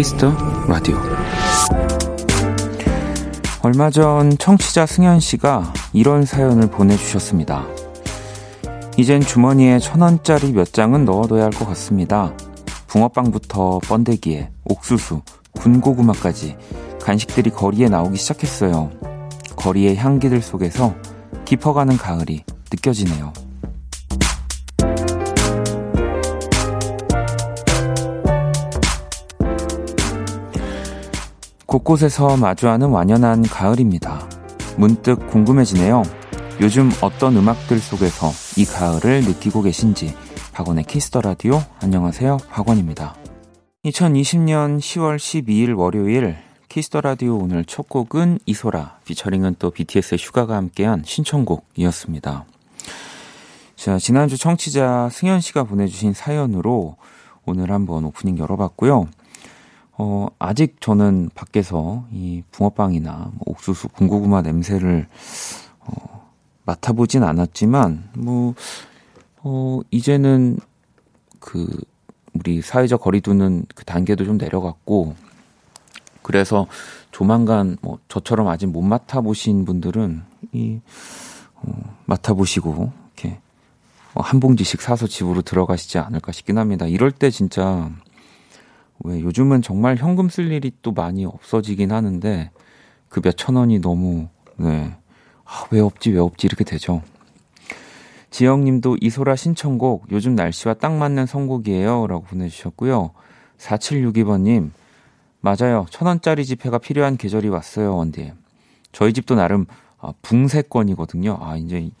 Kiss the Radio. 얼마 전 청취자 승현 씨가 이런 사연을 보내주셨습니다. 이젠 주머니에 천 원짜리 몇 장은 넣어둬야 할 것 같습니다. 붕어빵부터 번데기에 옥수수, 군고구마까지 간식들이 거리에 나오기 시작했어요. 거리의 향기들 속에서 깊어가는 가을이 느껴지네요. 곳곳에서 마주하는 완연한 가을입니다. 문득 궁금해지네요. 요즘 어떤 음악들 속에서 이 가을을 느끼고 계신지 박원의 Kiss the Radio 안녕하세요 박원입니다. 2020년 10월 12일 월요일 Kiss the Radio 오늘 첫 곡은 이소라 피처링은 또 BTS의 슈가가 함께한 신청곡이었습니다. 자 지난주 청취자 승현 씨가 보내주신 사연으로 오늘 한번 오프닝 열어봤고요. 어, 아직 저는 밖에서 이 붕어빵이나 뭐 옥수수, 군고구마 냄새를 어, 맡아보진 않았지만, 뭐, 어, 이제는 그, 우리 사회적 거리두는 그 단계도 좀 내려갔고, 그래서 조만간 뭐 저처럼 아직 못 맡아보신 분들은 이, 어, 맡아보시고, 이렇게 한 봉지씩 사서 집으로 들어가시지 않을까 싶긴 합니다. 이럴 때 진짜 왜 요즘은 정말 현금 쓸 일이 또 많이 없어지긴 하는데 그 몇 천 원이 너무 네. 아, 왜 없지 왜 없지 이렇게 되죠. 지영 님도 이소라 신청곡 요즘 날씨와 딱 맞는 선곡이에요 라고 보내 주셨고요. 4762번 님 맞아요. 천 원짜리 지폐가 필요한 계절이 왔어요 원디. 저희 집도 나름 아, 붕세권이거든요. 아 이제 이,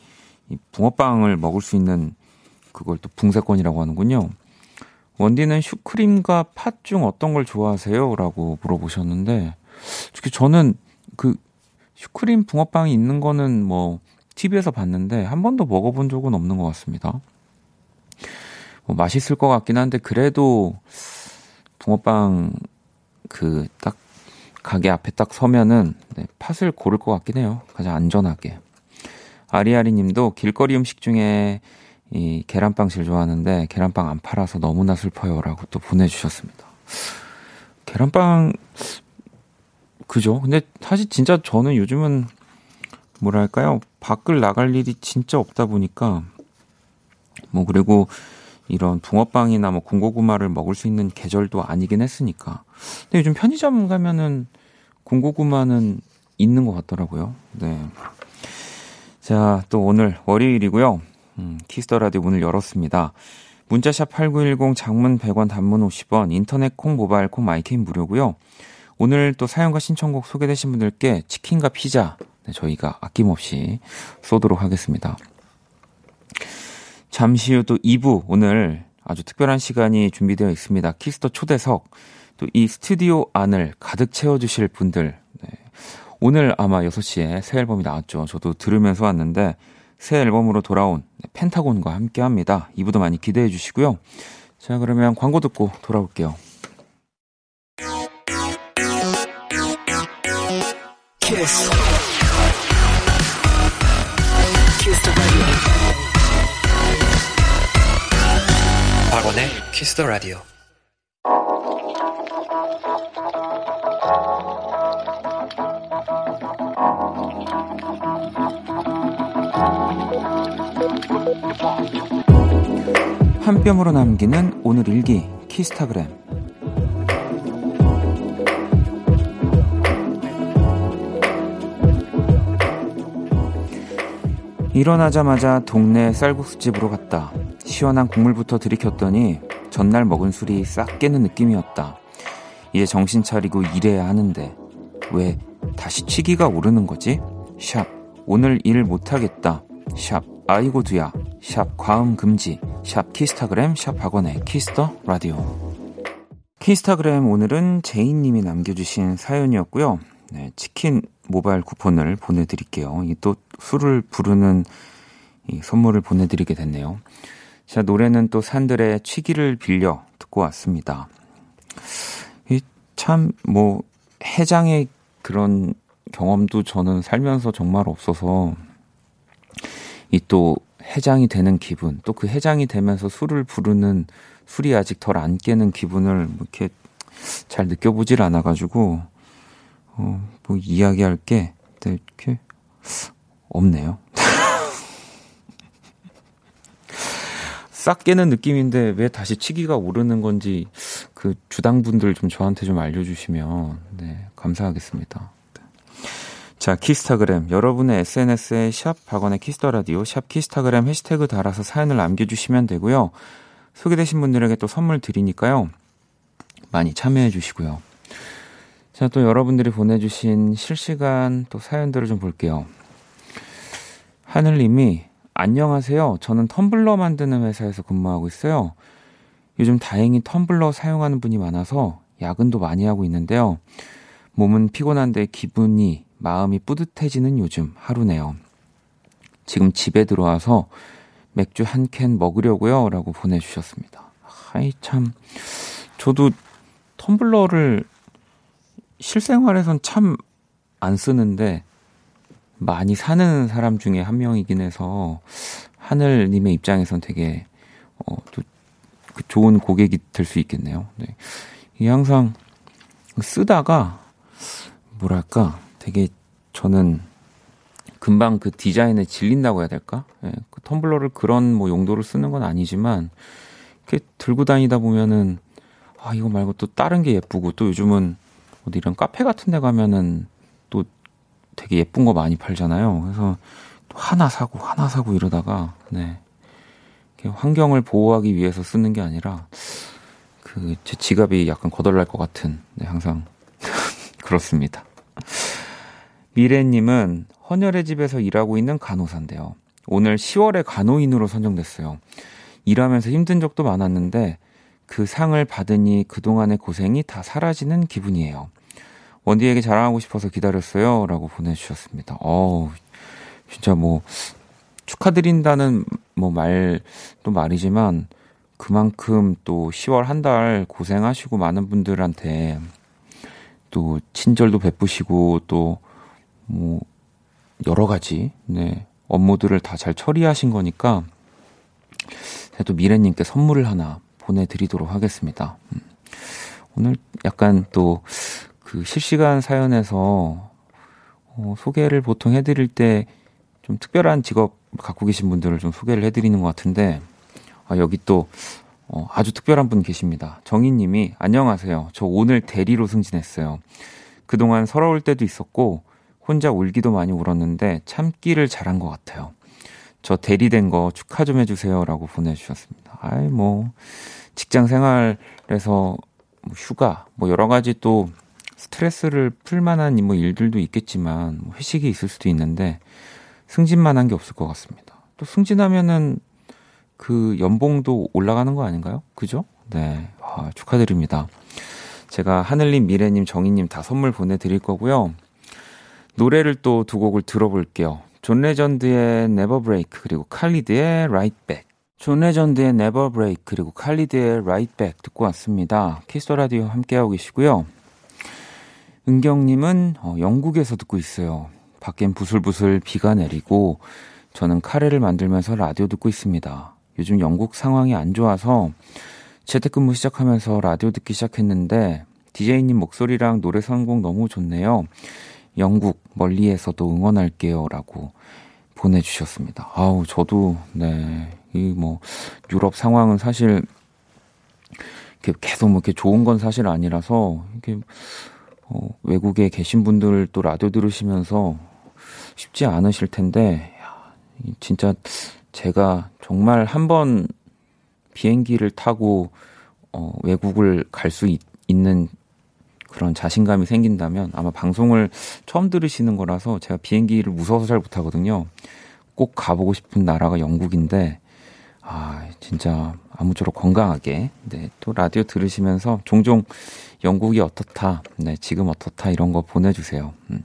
이 붕어빵을 먹을 수 있는 그걸 또 붕세권이라고 하는군요. 원디는 슈크림과 팥 중 어떤 걸 좋아하세요? 라고 물어보셨는데, 특히 저는 그 슈크림 붕어빵이 있는 거는 뭐 TV에서 봤는데 한 번도 먹어본 적은 없는 것 같습니다. 뭐 맛있을 것 같긴 한데 그래도 붕어빵 그 딱 가게 앞에 딱 서면은 네, 팥을 고를 것 같긴 해요. 가장 안전하게. 아리아리 님도 길거리 음식 중에 이 계란빵 제일 좋아하는데 계란빵 안 팔아서 너무나 슬퍼요라고 또 보내주셨습니다. 계란빵 그죠? 근데 사실 진짜 저는 요즘은 뭐랄까요 밖을 나갈 일이 진짜 없다 보니까 뭐 그리고 이런 붕어빵이나 뭐 군고구마를 먹을 수 있는 계절도 아니긴 했으니까. 근데 요즘 편의점 가면은 군고구마는 있는 것 같더라고요. 네. 자, 또 오늘 월요일이고요. 음, Kiss the Radio 문을 열었습니다. 문자샵 8910 장문 100원 단문 50원 인터넷 콩 모바일 콩 my K는 무료고요. 오늘 또 사연과 신청곡 소개되신 분들께 치킨과 피자 네, 저희가 아낌없이 쏘도록 하겠습니다. 잠시 후 또 2부 오늘 아주 특별한 시간이 준비되어 있습니다. Kiss the 초대석 또 이 스튜디오 안을 가득 채워주실 분들 네. 오늘 아마 6시에 새 앨범이 나왔죠. 저도 들으면서 왔는데 새 앨범으로 돌아온 펜타곤과 함께 합니다. 2부도 많이 기대해 주시고요. 자, 그러면 광고 듣고 돌아올게요. 키스. 키스 박원의 키스 더 라디오. 한 뼘으로 남기는 오늘 일기 키스타그램 일어나자마자 동네 쌀국수집으로 갔다. 시원한 국물부터 들이켰더니 전날 먹은 술이 싹 깨는 느낌이었다. 이제 정신 차리고 일해야 하는데 왜 다시 취기가 오르는 거지? 샵 오늘 일 못하겠다. 샵 아이고 두야 샵 과음 금지 샵 키스타그램 샵 박원의 Kiss the Radio. 키스타그램 오늘은 제이님이 남겨주신 사연이었고요. 네, 치킨 모바일 쿠폰을 보내드릴게요. 이또 술을 부르는 이 선물을 보내드리게 됐네요. 자 노래는 또 산들의 취기를 빌려 듣고 왔습니다. 이참뭐 해장의 그런 경험도 저는 살면서 정말 없어서 이 또 해장이 되는 기분, 또 그 해장이 되면서 술을 부르는 술이 아직 덜 안 깨는 기분을 뭐 이렇게 잘 느껴보질 않아가지고, 어, 뭐 이야기할 게 이렇게 없네요. 싹 깨는 느낌인데 왜 다시 취기가 오르는 건지 그 주당분들 좀 저한테 좀 알려주시면 네, 감사하겠습니다. 자, 키스타그램. 여러분의 SNS에 샵 박원의 Kiss the Radio, 샵 키스타그램 해시태그 달아서 사연을 남겨주시면 되고요. 소개되신 분들에게 또 선물 드리니까요. 많이 참여해 주시고요. 자, 또 여러분들이 보내주신 실시간 또 사연들을 좀 볼게요. 하늘님이 안녕하세요. 저는 텀블러 만드는 회사에서 근무하고 있어요. 요즘 다행히 텀블러 사용하는 분이 많아서 야근도 많이 하고 있는데요. 몸은 피곤한데 기분이 마음이 뿌듯해지는 요즘 하루네요. 지금 집에 들어와서 맥주 한 캔 먹으려고요. 라고 보내주셨습니다. 아이, 참. 저도 텀블러를 실생활에선 참 안 쓰는데 많이 사는 사람 중에 한 명이긴 해서 하늘님의 입장에선 되게 어, 또그 좋은 고객이 될 수 있겠네요. 네. 이 항상 쓰다가 뭐랄까 되게 저는 금방 그 디자인에 질린다고 해야 될까? 예, 그 텀블러를 그런 뭐 용도로 쓰는 건 아니지만 이렇게 들고 다니다 보면은 아 이거 말고 또 다른 게 예쁘고 또 요즘은 어디 이런 카페 같은 데 가면은 또 되게 예쁜 거 많이 팔잖아요. 그래서 또 하나 사고 하나 사고 이러다가 네. 환경을 보호하기 위해서 쓰는 게 아니라 그 제 지갑이 약간 거덜날 것 같은 네, 항상 그렇습니다. 미래님은 헌혈의 집에서 일하고 있는 간호사인데요. 오늘 10월에 간호인으로 선정됐어요. 일하면서 힘든 적도 많았는데 그 상을 받으니 그동안의 고생이 다 사라지는 기분이에요. 원디에게 자랑하고 싶어서 기다렸어요. 라고 보내주셨습니다. 어우, 진짜 뭐, 축하드린다는 뭐 말도 말이지만 그만큼 또 10월 한 달 고생하시고 많은 분들한테 또 친절도 베푸시고 또 뭐 여러 가지 네 업무들을 다 잘 처리하신 거니까 또 미래님께 선물을 하나 보내드리도록 하겠습니다. 음. 오늘 약간 또 그 실시간 사연에서 어, 소개를 보통 해드릴 때 좀 특별한 직업 갖고 계신 분들을 좀 소개를 해드리는 것 같은데 아, 여기 또 어, 아주 특별한 분 계십니다. 정희님이 안녕하세요. 저 오늘 대리로 승진했어요. 그동안 서러울 때도 있었고 혼자 울기도 많이 울었는데 참기를 잘한 것 같아요. 저 대리된 거 축하 좀 해주세요라고 보내주셨습니다. 아이 뭐 직장 생활에서 뭐 휴가 뭐 여러 가지 또 스트레스를 풀 만한 뭐 일들도 있겠지만 뭐 회식이 있을 수도 있는데 승진만한 게 없을 것 같습니다. 또 승진하면은 그 연봉도 올라가는 거 아닌가요? 그죠? 네. 아, 축하드립니다. 제가 하늘님, 미래님, 정희님 다 선물 보내드릴 거고요. 노래를 또 두 곡을 들어볼게요. 존 레전드의 Never Break 그리고 칼리드의 Right Back. 존 레전드의 Never Break 그리고 칼리드의 Right Back 듣고 왔습니다. Kiss the Radio 함께하고 계시고요. 은경님은 어, 영국에서 듣고 있어요. 밖엔 부슬부슬 비가 내리고 저는 카레를 만들면서 라디오 듣고 있습니다. 요즘 영국 상황이 안 좋아서 재택근무 시작하면서 라디오 듣기 시작했는데 DJ님 목소리랑 노래 선곡 너무 좋네요. 영국 멀리에서도 응원할게요라고 보내주셨습니다. 아우 저도 네 이 뭐 유럽 상황은 사실 이렇게 계속 뭐 이렇게 좋은 건 사실 아니라서 이렇게 어, 외국에 계신 분들 또 라디오 들으시면서 쉽지 않으실 텐데 야, 진짜 제가 정말 한 번 비행기를 타고 어, 외국을 갈 수 있는 그런 자신감이 생긴다면 아마 방송을 처음 들으시는 거라서 제가 비행기를 무서워서 잘 못하거든요. 꼭 가보고 싶은 나라가 영국인데 아 진짜 아무쪼록 건강하게 네, 또 라디오 들으시면서 종종 영국이 어떻다, 네, 지금 어떻다 이런 거 보내주세요. 음.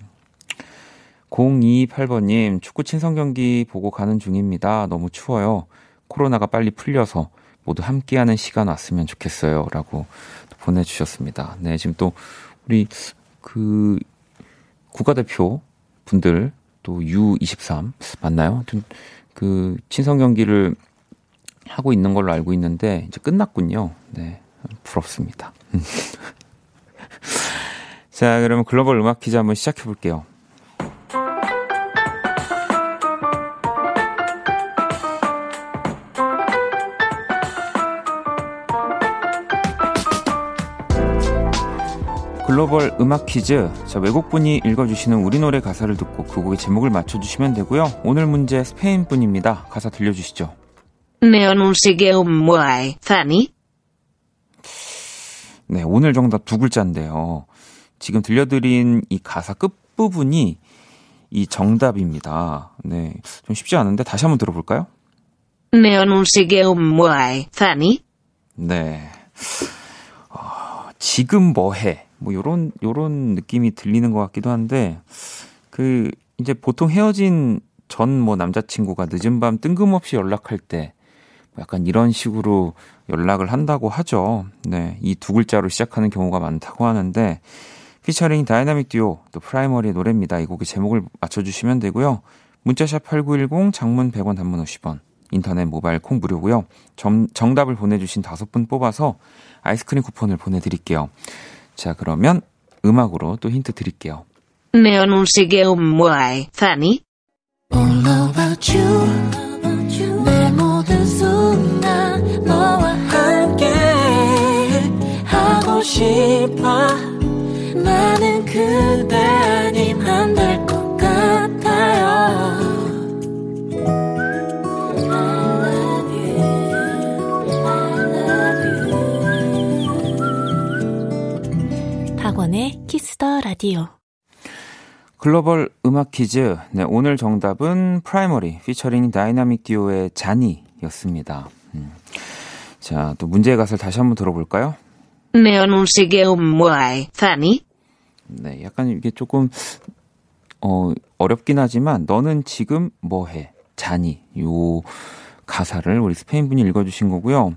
028번님, 축구 친선 경기 보고 가는 중입니다. 너무 추워요. 코로나가 빨리 풀려서 모두 함께하는 시간 왔으면 좋겠어요. 라고 보내주셨습니다. 네, 지금 또 우리 그 국가대표 분들 또 U23 맞나요? 그 친선 경기를 하고 있는 걸로 알고 있는데 이제 끝났군요. 네. 부럽습니다. 자, 그러면 글로벌 음악 퀴즈 한번 시작해 볼게요. 글로벌 음악 퀴즈. 자, 외국분이 읽어주시는 우리 노래 가사를 듣고 그 곡의 제목을 맞춰주시면 되고요. 오늘 문제 스페인 분입니다. 가사 들려주시죠. Un Fanny. 네, 오늘 정답 두 글자인데요. 지금 들려드린 이 가사 끝부분이 이 정답입니다. 네, 좀 쉽지 않은데 다시 한번 들어볼까요? Un Fanny. 네. 어, 지금 뭐 해? 뭐 요런 요런 느낌이 들리는 것 같기도 한데 그 이제 보통 헤어진 전 뭐 남자친구가 늦은 밤 뜬금없이 연락할 때 뭐 약간 이런 식으로 연락을 한다고 하죠. 네, 이 두 글자로 시작하는 경우가 많다고 하는데 피처링 다이나믹 듀오 또 프라이머리의 노래입니다. 이 곡의 제목을 맞춰주시면 되고요. 문자샵 8910 장문 100원 단문 50원 인터넷 모바일 콩 무료고요. 정, 정답을 보내주신 다섯 분 뽑아서 아이스크림 쿠폰을 보내드릴게요. 자, 그러면 음악으로 또 힌트 드릴게요. Un moi, Fanny. All about you 내 모든 순간 너와 함께 하고 싶어 나는 그대 박원의 Kiss the Radio. 글로벌 음악 퀴즈. 네, 오늘 정답은 프라이머리 피처링 다이나믹 듀오의 자니였습니다. 음. 자, 또 문제의 가사를 다시 한번 들어볼까요? 네, 약간 이게 조금 어 어렵긴 하지만 너는 지금 뭐 해? 자니. 요 가사를 우리 스페인 분이 읽어 주신 거고요.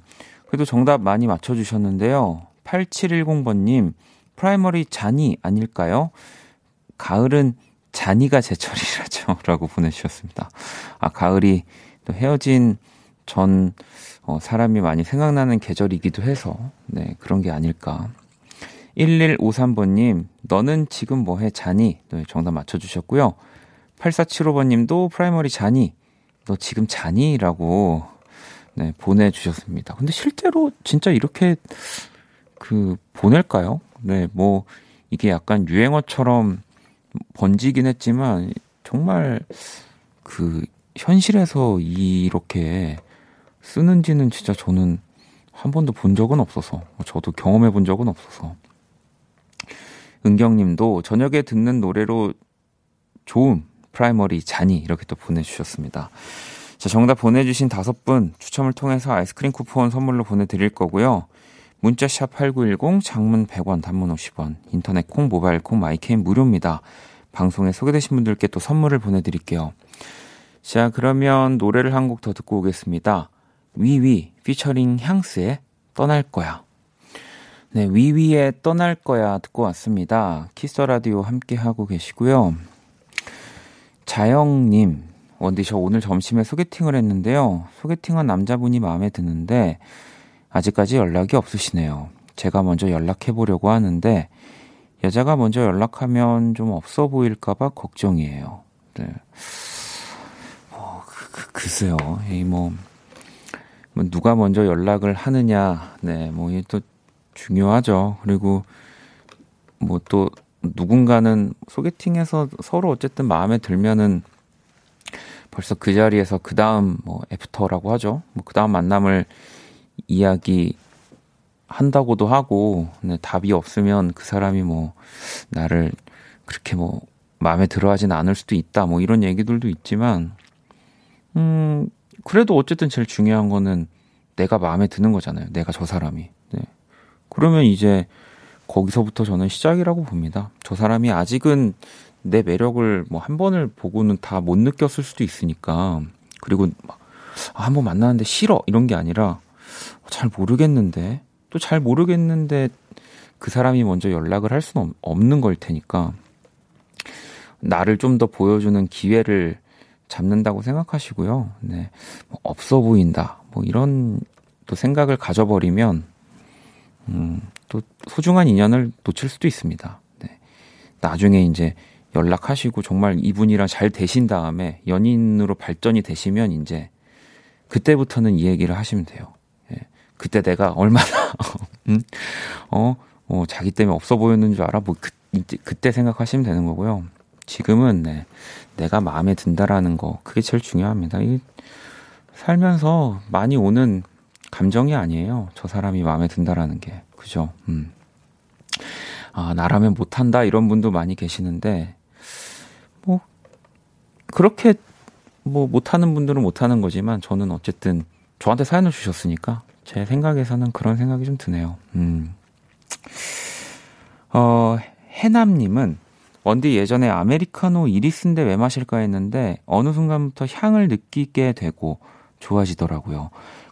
그래도 정답 많이 맞춰 주셨는데요. 8710번 님. 프라이머리 자니 아닐까요? 가을은 자니가 제철이라죠. 라고 보내주셨습니다. 아, 가을이 또 헤어진 전 어, 사람이 많이 생각나는 계절이기도 해서, 네, 그런 게 아닐까. 1153번님, 너는 지금 뭐 해? 자니? 네, 정답 맞춰주셨고요. 8475번님도 프라이머리 자니? 너 지금 자니? 라고, 네, 보내주셨습니다. 근데 실제로 진짜 이렇게, 그, 보낼까요? 네, 뭐, 이게 약간 유행어처럼 번지긴 했지만, 정말, 그, 현실에서 이렇게 쓰는지는 진짜 저는 한 번도 본 적은 없어서, 저도 경험해 본 적은 없어서. 은경님도 저녁에 듣는 노래로 좋음, 프라이머리, 자니, 이렇게 또 보내주셨습니다. 자, 정답 보내주신 다섯 분 추첨을 통해서 아이스크림 쿠폰 선물로 보내드릴 거고요. 문자샵 8910, 장문 100원, 단문 50원, 인터넷 콩, 모바일 콩, my K는 무료입니다. 방송에 소개되신 분들께 또 선물을 보내드릴게요. 자, 그러면 노래를 한 곡 더 듣고 오겠습니다. 위위, 피처링 향스의 떠날 거야. 네, 위위의 떠날 거야 듣고 왔습니다. Kiss the Radio 함께 하고 계시고요. 자영님, 원디 저 오늘 점심에 소개팅을 했는데요. 소개팅한 남자분이 마음에 드는데 아직까지 연락이 없으시네요. 제가 먼저 연락해 보려고 하는데 여자가 먼저 연락하면 좀 없어 보일까봐 걱정이에요. 네. 뭐, 그, 그, 글쎄요. 이 뭐, 뭐 누가 먼저 연락을 하느냐, 네, 뭐 이게 또 중요하죠. 그리고 뭐 또 누군가는 소개팅에서 서로 어쨌든 마음에 들면은 벌써 그 자리에서 그 다음 뭐 애프터라고 하죠. 뭐 그 다음 만남을 이야기 한다고도 하고, 네, 답이 없으면 그 사람이 뭐 나를 그렇게 뭐 마음에 들어 하진 않을 수도 있다. 뭐 이런 얘기들도 있지만, 음, 그래도 어쨌든 제일 중요한 거는 내가 마음에 드는 거잖아요. 내가 저 사람이. 네. 그러면 이제 거기서부터 저는 시작이라고 봅니다. 저 사람이 아직은 내 매력을 뭐 한 번을 보고는 다 못 느꼈을 수도 있으니까. 그리고 아, 한번 만나는데 싫어 이런 게 아니라 잘 모르겠는데 또 잘 모르겠는데 그 사람이 먼저 연락을 할 수는 없는 걸 테니까 나를 좀 더 보여주는 기회를 잡는다고 생각하시고요. 네. 뭐 없어 보인다. 뭐 이런 또 생각을 가져버리면, 음, 또 소중한 인연을 놓칠 수도 있습니다. 네. 나중에 이제 연락하시고 정말 이분이랑 잘 되신 다음에 연인으로 발전이 되시면 이제 그때부터는 이 얘기를 하시면 돼요. 예. 그때 내가 얼마나, 음? 어, 어, 자기 때문에 없어 보였는 줄 알아? 뭐, 그, 그때 생각하시면 되는 거고요. 지금은, 네, 내가 마음에 든다라는 거, 그게 제일 중요합니다. 이, 살면서 많이 오는 감정이 아니에요. 저 사람이 마음에 든다라는 게. 그죠? 음. 아, 나라면 못한다, 이런 분도 많이 계시는데, 뭐, 그렇게, 뭐, 못하는 분들은 못하는 거지만, 저는 어쨌든, 저한테 사연을 주셨으니까, 제 생각에서는 그런 생각이 좀 드네요. 음. 어, 해남님은 원디 예전에 아메리카노 이리스인데 왜 마실까 했는데 어느 순간부터 향을 느끼게 되고 좋아지더라고요.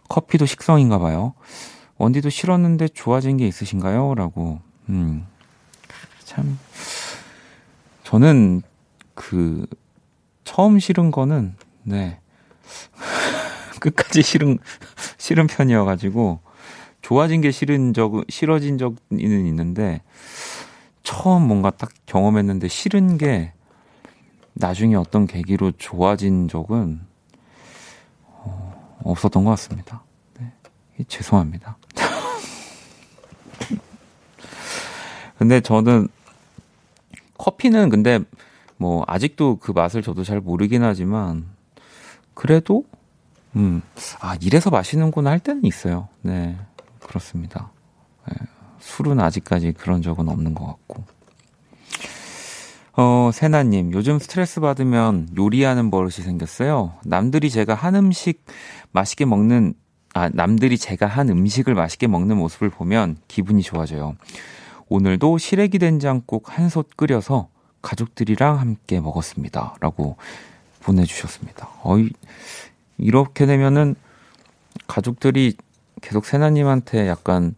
커피도 식성인가 봐요. 원디도 싫었는데 좋아진 게 있으신가요? 라고. 음. 참. 저는 그 처음 싫은 거는 네. 끝까지 싫은 싫은 편이어 가지고 좋아진 게 싫은 적, 싫어진 적은 있는데, 처음 뭔가 딱 경험했는데 싫은 게 나중에 어떤 계기로 좋아진 적은 어, 없었던 것 같습니다. 네. 죄송합니다. 근데 저는 커피는 근데 뭐 아직도 그 맛을 저도 잘 모르긴 하지만 그래도 음, 아, 이래서 마시는구나 할 때는 있어요. 네. 그렇습니다. 네, 술은 아직까지 그런 적은 없는 것 같고. 어, 세나님, 요즘 스트레스 받으면 요리하는 버릇이 생겼어요. 남들이 제가 한 음식 맛있게 먹는, 아, 남들이 제가 한 음식을 맛있게 먹는 모습을 보면 기분이 좋아져요. 오늘도 시래기 된장국 한 솥 끓여서 가족들이랑 함께 먹었습니다. 라고 보내주셨습니다. 어이, 이렇게 되면은 가족들이 계속 세나님한테 약간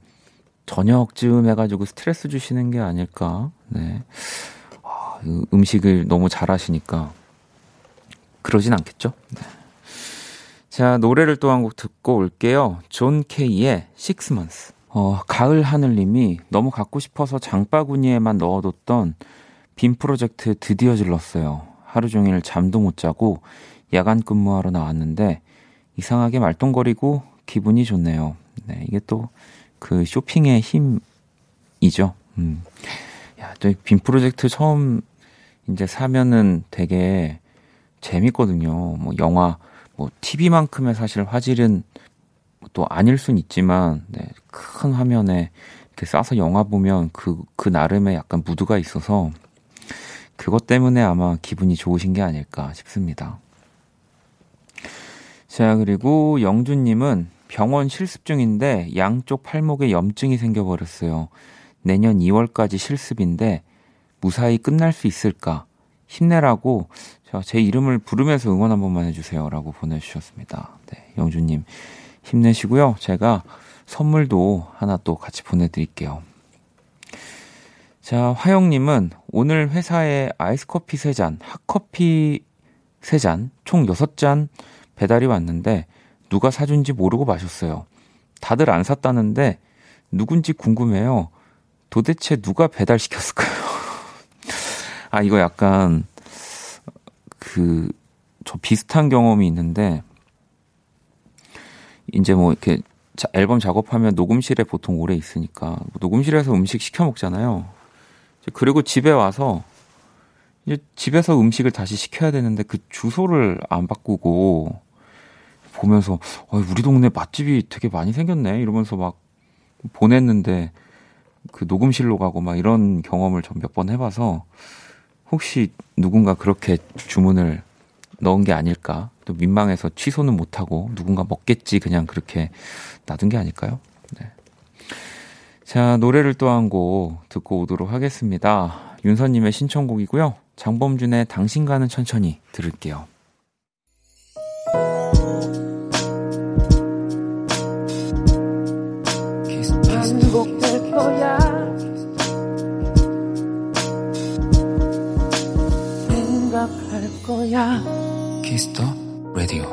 저녁쯤 해가지고 스트레스 주시는 게 아닐까. 네. 아, 음식을 너무 잘하시니까 그러진 않겠죠. 네. 자, 노래를 또 한 곡 듣고 올게요. John K의 Six Months. 어, 가을 하늘님이 너무 갖고 싶어서 장바구니에만 넣어뒀던 빔 프로젝트 드디어 질렀어요. 하루 종일 잠도 못 자고 야간 근무하러 나왔는데 이상하게 말똥거리고 기분이 좋네요. 네, 이게 또 그 쇼핑의 힘이죠. 음. 야, 또 빔 프로젝트 처음 이제 사면은 되게 재밌거든요. 뭐 영화, 뭐 TV만큼의 사실 화질은 또 아닐 순 있지만, 네, 큰 화면에 이렇게 싸서 영화 보면 그, 그 나름의 약간 무드가 있어서 그것 때문에 아마 기분이 좋으신 게 아닐까 싶습니다. 자, 그리고 영준님은 병원 실습 중인데 양쪽 팔목에 염증이 생겨버렸어요. 내년 2월까지 실습인데 무사히 끝날 수 있을까? 힘내라고 제 이름을 부르면서 응원 한 번만 해주세요. 라고 보내주셨습니다. 네, 영주님 힘내시고요. 제가 선물도 하나 또 같이 보내드릴게요. 자, 화영님은 오늘 회사에 아이스커피 3잔, 핫커피 3잔, 총 6잔 배달이 왔는데 누가 사준지 모르고 마셨어요. 다들 안 샀다는데 누군지 궁금해요. 도대체 누가 배달시켰을까요? 아, 이거 약간 그 저 비슷한 경험이 있는데 이제 뭐 이렇게 앨범 작업하면 녹음실에 보통 오래 있으니까 녹음실에서 음식 시켜 먹잖아요. 그리고 집에 와서 이제 집에서 음식을 다시 시켜야 되는데 그 주소를 안 바꾸고 보면서 어, 우리 동네 맛집이 되게 많이 생겼네 이러면서 막 보냈는데 그 녹음실로 가고 막 이런 경험을 좀 몇 번 해봐서 혹시 누군가 그렇게 주문을 넣은 게 아닐까 또 민망해서 취소는 못하고 누군가 먹겠지 그냥 그렇게 놔둔 게 아닐까요? 네. 자 노래를 또 한 곡 듣고 오도록 하겠습니다. 윤서님의 신청곡이고요. 장범준의 당신과는 천천히 들을게요. 거야 Kiss the Radio.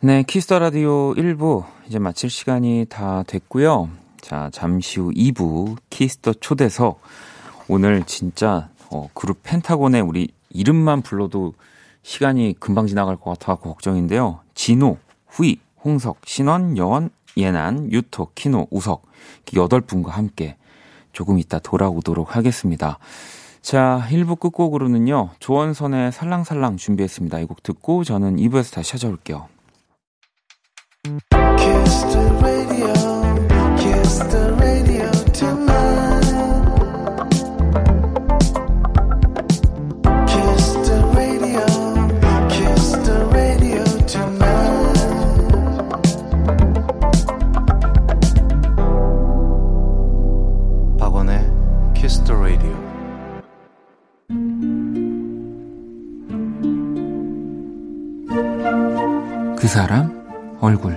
네, Kiss the Radio 1부 이제 마칠 시간이 다 됐고요. 자, 잠시 후 2부 Kiss the 초대석. 오늘 진짜 어, 그룹 펜타곤의 우리 이름만 불러도 시간이 금방 지나갈 것 같아서 걱정인데요. 진호, 후이, 홍석, 신원, 여원, 옌안, 유토, 키노, 우석 여덟 분과 함께 조금 이따 돌아오도록 하겠습니다. 자, 1부 끝곡으로는요. 조원선의 살랑살랑 준비했습니다. 이 곡 듣고 저는 2부에서 다시 찾아올게요. 사람 얼굴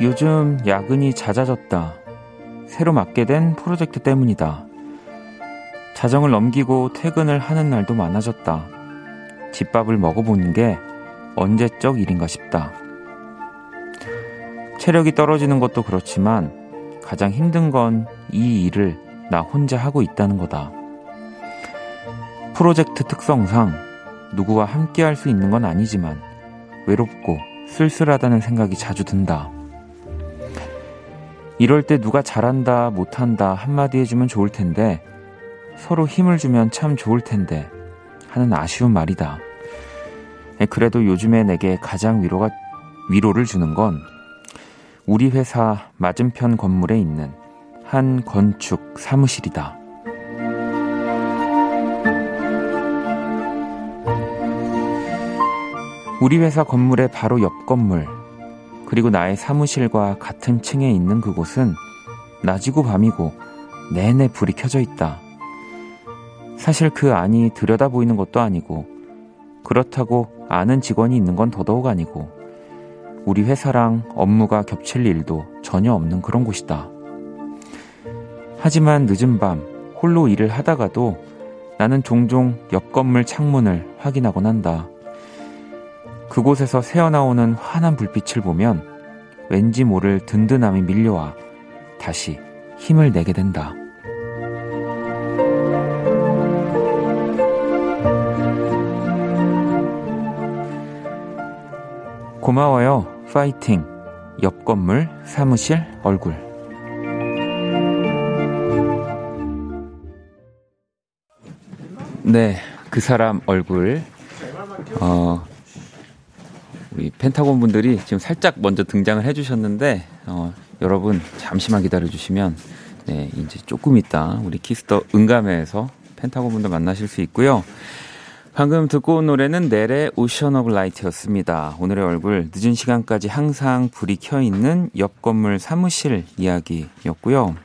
요즘 야근이 잦아졌다. 새로 맡게 된 프로젝트 때문이다. 자정을 넘기고 퇴근을 하는 날도 많아졌다. 집밥을 먹어보는 게 언제적 일인가 싶다. 체력이 떨어지는 것도 그렇지만 가장 힘든 건 이 일을 나 혼자 하고 있다는 거다. 프로젝트 특성상 누구와 함께 할 수 있는 건 아니지만 외롭고 쓸쓸하다는 생각이 자주 든다. 이럴 때 누가 잘한다, 못한다 한마디 해주면 좋을 텐데 서로 힘을 주면 참 좋을 텐데 하는 아쉬운 말이다. 에, 그래도 요즘에 내게 가장 위로가, 위로를 주는 건 우리 회사 맞은편 건물에 있는 한 건축 사무실이다. 우리 회사 건물의 바로 옆 건물, 그리고 나의 사무실과 같은 층에 있는 그곳은 낮이고 밤이고 내내 불이 켜져 있다. 사실 그 안이 들여다 보이는 것도 아니고, 그렇다고 아는 직원이 있는 건 더더욱 아니고, 우리 회사랑 업무가 겹칠 일도 전혀 없는 그런 곳이다. 하지만 늦은 밤 홀로 일을 하다가도 나는 종종 옆 건물 창문을 확인하곤 한다. 그곳에서 새어나오는 환한 불빛을 보면 왠지 모를 든든함이 밀려와 다시 힘을 내게 된다. 고마워요. 파이팅. 옆 건물 사무실 얼굴. 네, 그 사람 얼굴. 어, 우리 펜타곤 분들이 지금 살짝 먼저 등장을 해주셨는데, 어, 여러분 잠시만 기다려주시면, 네, 이제 조금 있다 우리 Kiss the 음감회에서 펜타곤 분들 만나실 수 있고요. 방금 듣고 온 노래는 넬의 Ocean of Light였습니다. 오늘의 얼굴 늦은 시간까지 항상 불이 켜 있는 옆 건물 사무실 이야기였고요.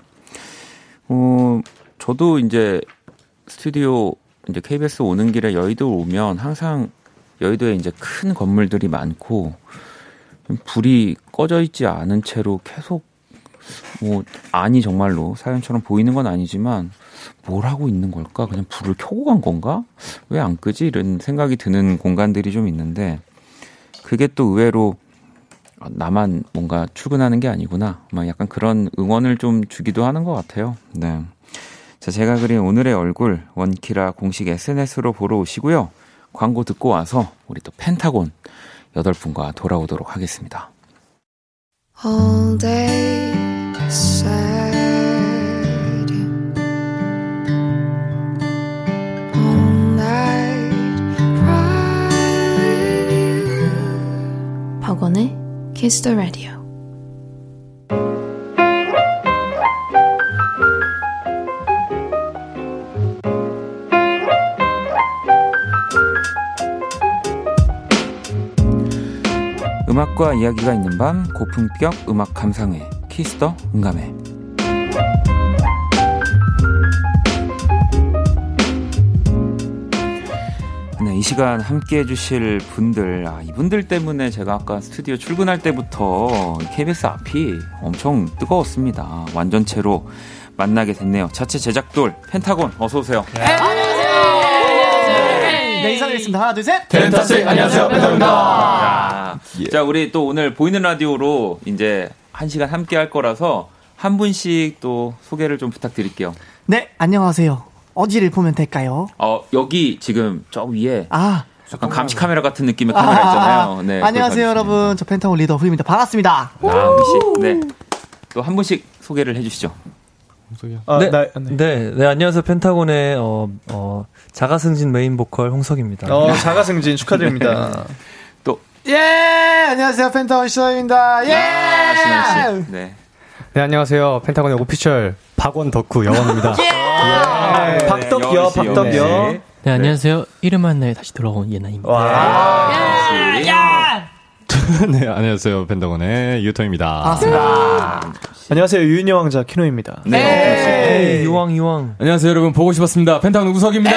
어, 저도 이제 스튜디오 이제 KBS 오는 길에 여의도 오면 항상 여의도에 이제 큰 건물들이 많고 불이 꺼져 있지 않은 채로 계속 뭐 아니 정말로 사연처럼 보이는 건 아니지만 뭘 하고 있는 걸까? 그냥 불을 켜고 간 건가? 왜 안 끄지? 이런 생각이 드는 공간들이 좀 있는데 그게 또 의외로 나만 뭔가 출근하는 게 아니구나. 막 약간 그런 응원을 좀 주기도 하는 것 같아요. 네. 자, 제가 그린 오늘의 얼굴 원키라 공식 SNS로 보러 오시고요. 광고 듣고 와서 우리 또 펜타곤 여덟 분과 돌아오도록 하겠습니다. All day. All night cry with you. 박원의 Kiss the Radio. 음악과 이야기가 있는 밤 고품격 음악 감상회 키스터 응감회 네, 이 시간 함께 해주실 분들, 아, 이분들 때문에 제가 아까 스튜디오 출근할 때부터 KBS 앞이 엄청 뜨거웠습니다. 완전체로 만나게 됐네요. 자체 제작돌, 펜타곤, 어서 오세요. 네, 인사드리겠습니다. 하나, 둘, 셋. 펜타스 안녕하세요 펜타입니다. 자, 자, 우리 또 오늘 보이는 라디오로 이제 한 시간 함께 할 거라서 한 분씩 또 소개를 좀 부탁드릴게요. 네, 안녕하세요. 어디를 보면 될까요? 어, 여기 지금 저 위에 아, 약간 감시 카메라 같은 느낌의 카메라 있잖아요. 네. 안녕하세요, 여러분. 저 펜타곤 리더 후이입니다. 반갑습니다. 아, 씨. 네. 또 한 분씩 소개를 해주시죠. 아, 네, 나, 네, 네, 안녕하세요. 펜타곤의 어, 어, 자가승진 메인 보컬 홍석입니다. 어, 자가승진 축하드립니다. 또, 예, 안녕하세요. 펜타곤 신원입니다. 예! 아, 신원 씨. 네. 네, 안녕하세요. 펜타곤의 오피셜 박원 덕후 여원입니다. 예! 박덕여, 여원 씨, 박덕여. 씨. 네, 안녕하세요. 이름 한 나에 다시 돌아온 예나입니다. 와. 네, 안녕하세요. 펜타곤의 유토입니다. 반갑습니다. 안녕하세요. 유인여 왕자 키노입니다. 네. 에이, 유왕, 유왕. 안녕하세요, 여러분. 보고 싶었습니다. 펜타곤 우석입니다.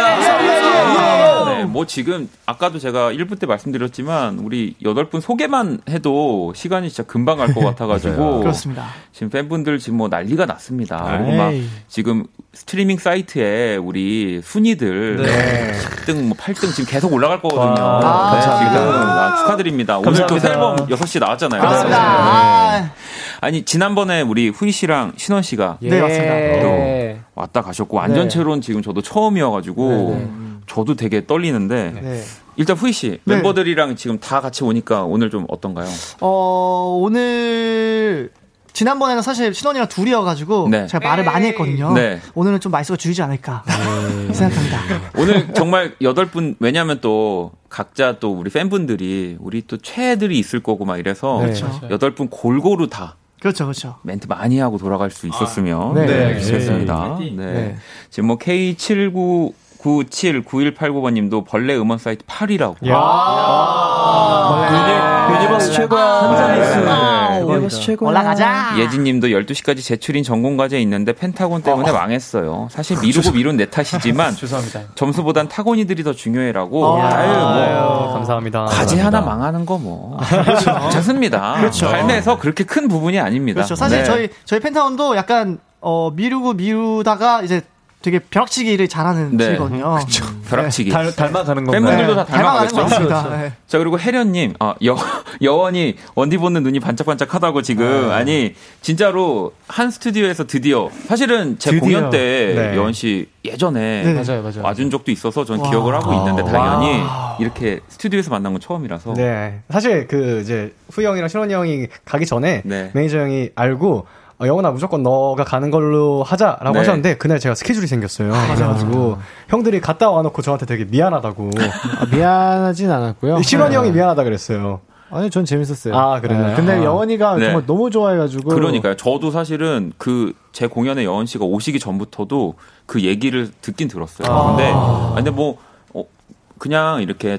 네, 뭐 지금 아까도 제가 1부 때 말씀드렸지만 우리 여덟 분 소개만 해도 시간이 진짜 금방 갈 것 같아가지고 그렇습니다. 지금 팬분들 지금 뭐 난리가 났습니다. 그리고 막. 지금 스트리밍 사이트에 우리 순위들 네. 10등 뭐 8등 지금 계속 올라갈 거거든요. 와, 네, 감사합니다. 지금 아, 축하드립니다. 오늘 또 앨범 6시 나왔잖아요. 반갑습니다. 네. 아, 아니 지난번에 우리 후이 씨랑 신원 씨가 네, 맞습니다. 또 왔다 가셨고 완전체로는 지금 저도 처음이어가지고 저도 되게 떨리는데 네. 일단 후이 씨 네. 멤버들이랑 지금 다 같이 오니까 오늘 좀 어떤가요? 어, 오늘, 지난번에는 사실 신원이랑 둘이어가지고 네. 제가 말을 많이 했거든요. 네. 오늘은 좀 말수가 줄이지 않을까 생각합니다. 오늘 정말 여덟 분 왜냐하면 또 각자 또 우리 팬분들이 우리 또 최애들이 있을 거고 막 이래서 그렇죠. 여덟 분 골고루 다 그렇죠, 그렇죠. 멘트 많이 하고 돌아갈 수 있었으면 네. 네. 좋겠습니다. 네. 네. 지금 뭐 K79 979189번 님도 벌레 음원 사이트 8이라고. 유니버스 최고야. 네. 유 최고야. 올라가자. 예진 님도 12시까지 제출인 전공 과제 있는데 펜타곤 때문에 망했어요. 사실 미루고 미룬 내 탓이지만 죄송합니다. 점수보단 타곤이들이 더 중요해라고. 아. 아유, 뭐. 어, 감사합니다. 과제 하나 망하는 거 뭐. 괜찮습니다. 삶에서 그렇게 큰 부분이 아닙니다. 그렇죠. 사실 네. 저희 저희 펜타곤도 약간 어 미루고 미루다가 이제 되게 벼락치기를 잘하는 네. 팀이거든요. 벼락치기. 닮, 닮아가는 건가요? 팬분들도 다 닮아가는 것 닮아가겠죠. 같습니다. 네. 자 그리고 혜련님, 아, 여 여원이 원디 보는 눈이 반짝반짝하다고 지금 아 니 진짜로 한 스튜디오에서 드디어 사실은 제 드디어. 공연 때 네. 여원 씨 예전에 네. 맞아요, 맞아요. 와준 적도 있어서 전 와. 기억을 하고 있는데 당연히 이렇게 스튜디오에서 만난 건 처음이라서 네. 사실 그 이제 후이 형이랑 신원이 형이 가기 전에 네. 매니저 형이 알고 어, 영원아 무조건 너가 가는 걸로 하자라고 네. 하셨는데 그날 제가 스케줄이 생겼어요. 그래가지고 형들이 갔다 와놓고 저한테 되게 미안하다고. 미안하진 않았고요. 신원이 형이 미안하다 그랬어요. 아니, 전 재밌었어요. 아, 그랬나요? 네, 근데 아. 여원이가 네. 정말 너무 좋아해가지고. 그러니까요. 저도 사실은 그 제 공연에 여원 씨가 오시기 전부터도 그 얘기를 듣긴 들었어요. 근데 아, 근데 뭐 어, 그냥 이렇게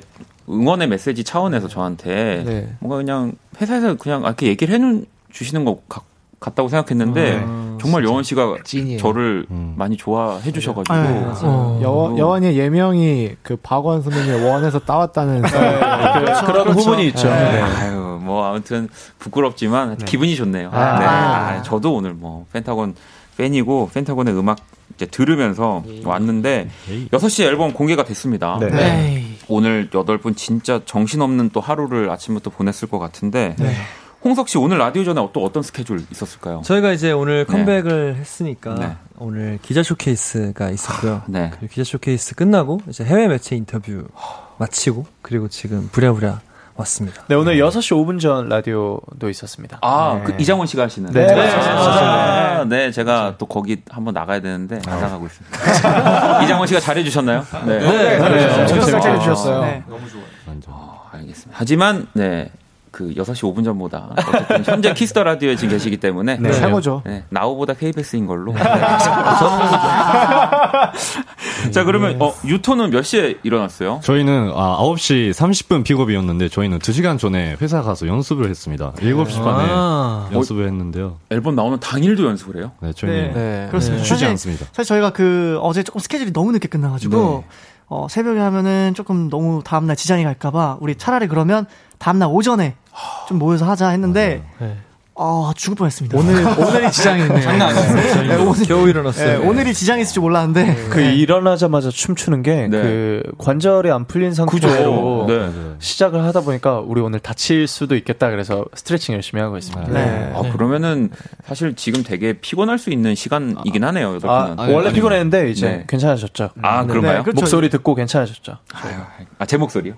응원의 메시지 차원에서 저한테 네. 뭔가 그냥 회사에서 그냥 이렇게 얘기를 해는 주시는 것 같, 같다고 생각했는데 정말 여원 씨가 찐이에요. 저를 음. 많이 좋아해 주셔가지고 네. 어. 여, 여원의 예명이 그 박원 선배님 원에서 따왔다는. 그렇죠. 그런 그렇죠. 부분이 있죠. 네. 네. 아유 뭐 아무튼 부끄럽지만 기분이 좋네요. 아. 네. 아, 저도 오늘 뭐 펜타곤 팬이고 펜타곤의 음악 이제 들으면서 왔는데 6시 앨범 공개가 됐습니다. 네. 에이. 오늘 8분 진짜 정신없는 또 하루를 아침부터 보냈을 것 같은데 홍석 씨 오늘 라디오 전에 또 어떤 스케줄 있었을까요? 저희가 이제 오늘 네. 컴백을 했으니까 네. 오늘 기자 쇼케이스가 있었고요. 네. 그리고 기자 쇼케이스 끝나고 이제 해외 매체 인터뷰 마치고 그리고 지금 부랴부랴 왔습니다. 네, 오늘 6시 5분 전 라디오도 있었습니다. 아, 네. 그 이장원 씨가 하시는. 네, 아, 네, 제가 또 거기 한번 나가야 되는데 안 나가고 있습니다. 이장원 씨가 잘해 주셨나요? 네. 네, 엄청 재밌었어요. 잘 해주셨어요. 네. 어, 알겠습니다. 하지만 네. 그 6시 5분 전보다 어쨌든 현재 키스 더 라디오에 지금 계시기 때문에 네. 최고죠. 네, NOW보다 KBS인 걸로. 네. 자, 그러면 어, 유토는 몇 시에 일어났어요? 저희는 아, 9시 30분 픽업이었는데 저희는 2시간 전에 회사 가서 연습을 했습니다. 7시 반에 아. 연습을 했는데요. 앨범 나오는 당일도 연습을 해요? 네, 저희는 네. 네. 그렇습니다. 쉬지 사실, 않습니다. 사실 저희가 그 어제 조금 스케줄이 너무 늦게 끝나 가지고 어, 새벽에 하면은 조금 너무 다음날 지장이 갈까봐 우리 차라리 그러면 다음날 오전에 좀 모여서 하자 했는데 네. 아 죽을 뻔했습니다. 오늘 오늘이 지장이 있네요. 장난 아니에요. 네, 오늘, 겨우 일어났어요. 네, 오늘이 지장이 있을 줄 몰랐는데 그 일어나자마자 춤추는 게 네. 그 관절이 안 풀린 상태로 네, 네. 시작을 하다 보니까 우리 오늘 다칠 수도 있겠다 그래서 스트레칭 열심히 하고 있습니다. 네. 아, 그러면은 사실 지금 되게 피곤할 수 있는 시간이긴 하네요. 여덟 아. 아니, 원래 아니. 피곤했는데 이제 네. 괜찮아졌죠. 아, 네. 그런가요? 네, 그렇죠. 목소리 듣고 괜찮아졌죠. 아, 제 목소리요?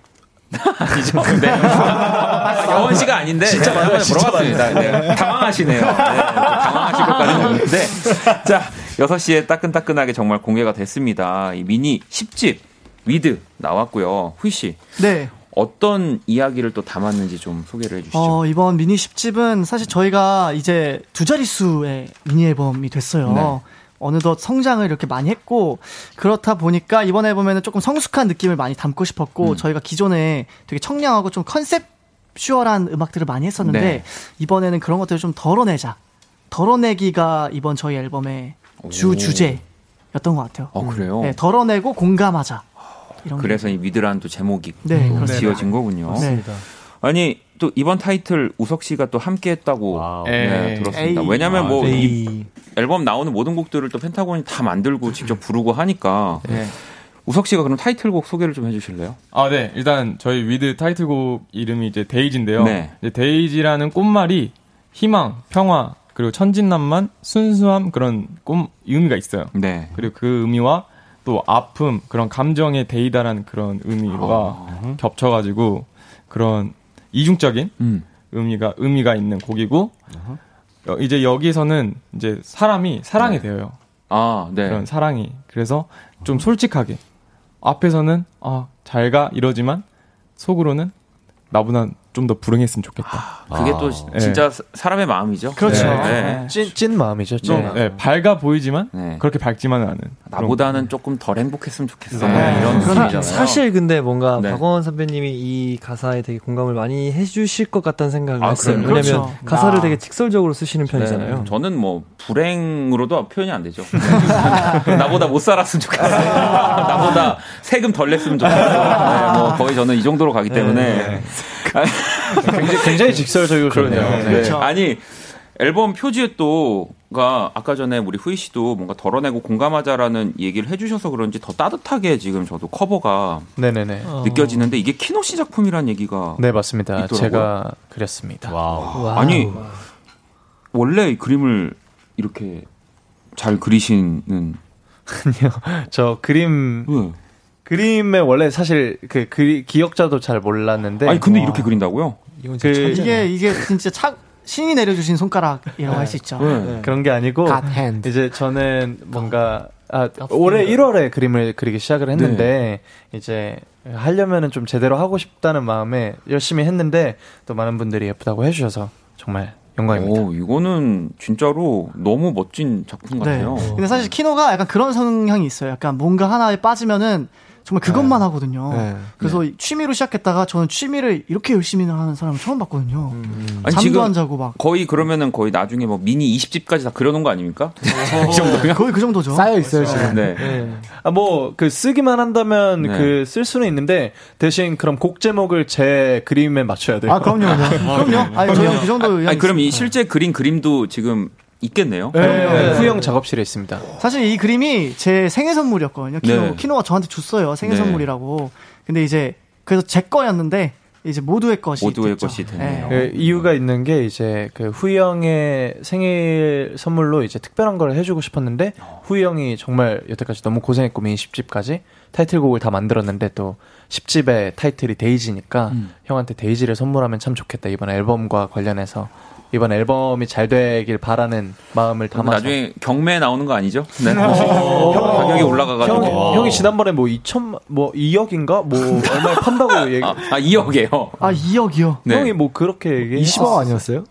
아니죠. 네. 여원 씨가 아닌데 진짜 맞아요. 물어봤습니다. 네. 당황하시네요. 네. 당황하실 것까지는 없는데 자 6시에 따끈따끈하게 정말 공개가 됐습니다. 이 미니 10집 위드 나왔고요. 후이 씨 네. 어떤 이야기를 또 담았는지 좀 소개를 해주시죠. 어, 이번 미니 10집은 사실 저희가 이제 두 자릿수의 미니 앨범이 됐어요. 네. 어느덧 성장을 이렇게 많이 했고 그렇다 보니까 이번 앨범에는 조금 성숙한 느낌을 많이 담고 싶었고 음. 저희가 기존에 되게 청량하고 좀 컨셉 슈얼한 음악들을 많이 했었는데 네. 이번에는 그런 것들을 좀 덜어내자. 덜어내기가 이번 저희 앨범의 주 오. 주제였던 것 같아요. 어 그래요? 네, 덜어내고 공감하자. 이런 게. 그래서 이또 제목이 네. 지어진 거군요. 네. 아니 또 이번 타이틀 우석 씨가 또 함께했다고. 네. 들었습니다. 에이. 왜냐하면 아, 뭐 네. 이 앨범 나오는 모든 곡들을 또 펜타곤이 다 만들고 직접 부르고 하니까 네. 우석 씨가 그럼 타이틀곡 소개를 좀 해주실래요? 아, 네. 일단 저희 위드 타이틀곡 이름이 이제 데이지인데요. 네. 이제 데이지라는 꽃말이 희망, 평화, 그리고 천진난만, 순수함 그런 꿈 의미가 있어요. 네. 그리고 그 의미와 또 아픔, 그런 감정의 데이다라는 그런 의미가 겹쳐가지고 그런 이중적인 음. 의미가 의미가 있는 곡이고 어, 이제 여기서는 이제 사람이 사랑이 되어요. 아, 네. 그런 사랑이. 그래서 좀 솔직하게 앞에서는 아, 잘가 이러지만 속으로는 나보다 좀 더 불행했으면 좋겠다. 그게 또 네. 진짜 사- 사람의 마음이죠. 그렇죠. 네. 찐, 찐 마음이죠. 찐. 네, 밝아 보이지만 네. 그렇게 밝지만은 않은. 나보다는 조금 덜 행복했으면 좋겠어. 네. 이런 느낌이잖아요. 사실 근데 뭔가 네. 박원 선배님이 이 가사에 되게 공감을 많이 해주실 것 같다는 생각을 아, 했어요. 그래요? 왜냐면 그렇죠. 가사를 아. 되게 직설적으로 쓰시는 편이잖아요. 네, 저는 뭐 불행으로도 표현이 안 되죠. 나보다 못 살았으면 좋겠어. 나보다 세금 덜 냈으면 좋겠어. 네, 뭐 거의 저는 이 정도로 가기 때문에 굉장히, 굉장히 직설적이고 좋네요. 네. 그렇죠. 아니 앨범 표지에 또가 아까 전에 우리 후이 씨도 뭔가 덜어내고 공감하자라는 얘기를 해주셔서 그런지 더 따뜻하게 지금 저도 커버가 네네네. 느껴지는데 이게 키노 씨 작품이라는 얘기가 네 맞습니다. 있더라고요. 제가 그렸습니다. Wow. Wow. 아니 원래 이 그림을 이렇게 잘 그리시는 저 그림 왜? 그림에 원래 사실 그 그리, 기억자도 잘 몰랐는데 아니 근데 이렇게 그린다고요? 이건 그-. 이게 이게 진짜 차, 신이 내려주신 손가락이라고 할수 있죠. 네. 그런 게 아니고. 이제 저는 뭔가 아, 올해 1월에 그림을 그리기 시작을 했는데 이제 하려면은 좀 제대로 하고 싶다는 마음에 열심히 했는데 또 많은 분들이 예쁘다고 해주셔서 정말 영광입니다. 오 이거는 진짜로 너무 멋진 작품 네. 같아요. 근데 사실 키노가 약간 그런 성향이 있어요. 약간 뭔가 하나에 빠지면은 정말 그것만 하거든요. 네. 그래서 취미로 시작했다가 저는 취미를 이렇게 열심히 하는 사람을 처음 봤거든요. 아니, 잠도 지금 안 자고 막. 거의 그러면은 거의 나중에 뭐 미니 20집까지 다 그려놓은 거 아닙니까? 이 정도면? 거의 그 정도죠. 쌓여 있어요 지금. 네. 아 뭐 그 쓰기만 한다면 네. 그쓸 수는 있는데 대신 그럼 곡 제목을 제 그림에 맞춰야 돼요. 아 그럼요, 그럼요. 그럼요. 아니 저는 그 정도 아니 그럼 이. 실제 그린 그림도 지금 있겠네요. 네, 네, 후영 작업실에 있습니다. 사실 이 그림이 제 생일 선물이었거든요. 키노, 네. 키노가 저한테 줬어요. 생일 네. 선물이라고. 근데 이제 그래서 제 거였는데 이제 모두의 것이 모두의 됐죠. 것이 됐네요. 네. 그 이유가 있는 게 이제 그 후이 형의 생일 선물로 이제 특별한 걸 해주고 싶었는데 후이 형이 정말 여태까지 너무 고생했고 미니 10집까지 타이틀곡을 다 만들었는데 또 10집의 타이틀이 데이지니까 음. 형한테 데이지를 선물하면 참 좋겠다 이번 앨범과 관련해서 이번 앨범이 잘 되길 바라는 마음을 담아서 나중에 경매 나오는 거 아니죠? 네. 가격이 올라가가지고. 형, 형이 지난번에 뭐 2천 뭐 2억인가 뭐 얼마에 판다고 얘기 아, 아 2억이에요. 아 2억이요. 네. 형이 뭐 그렇게 얘기 20억 아니었어요?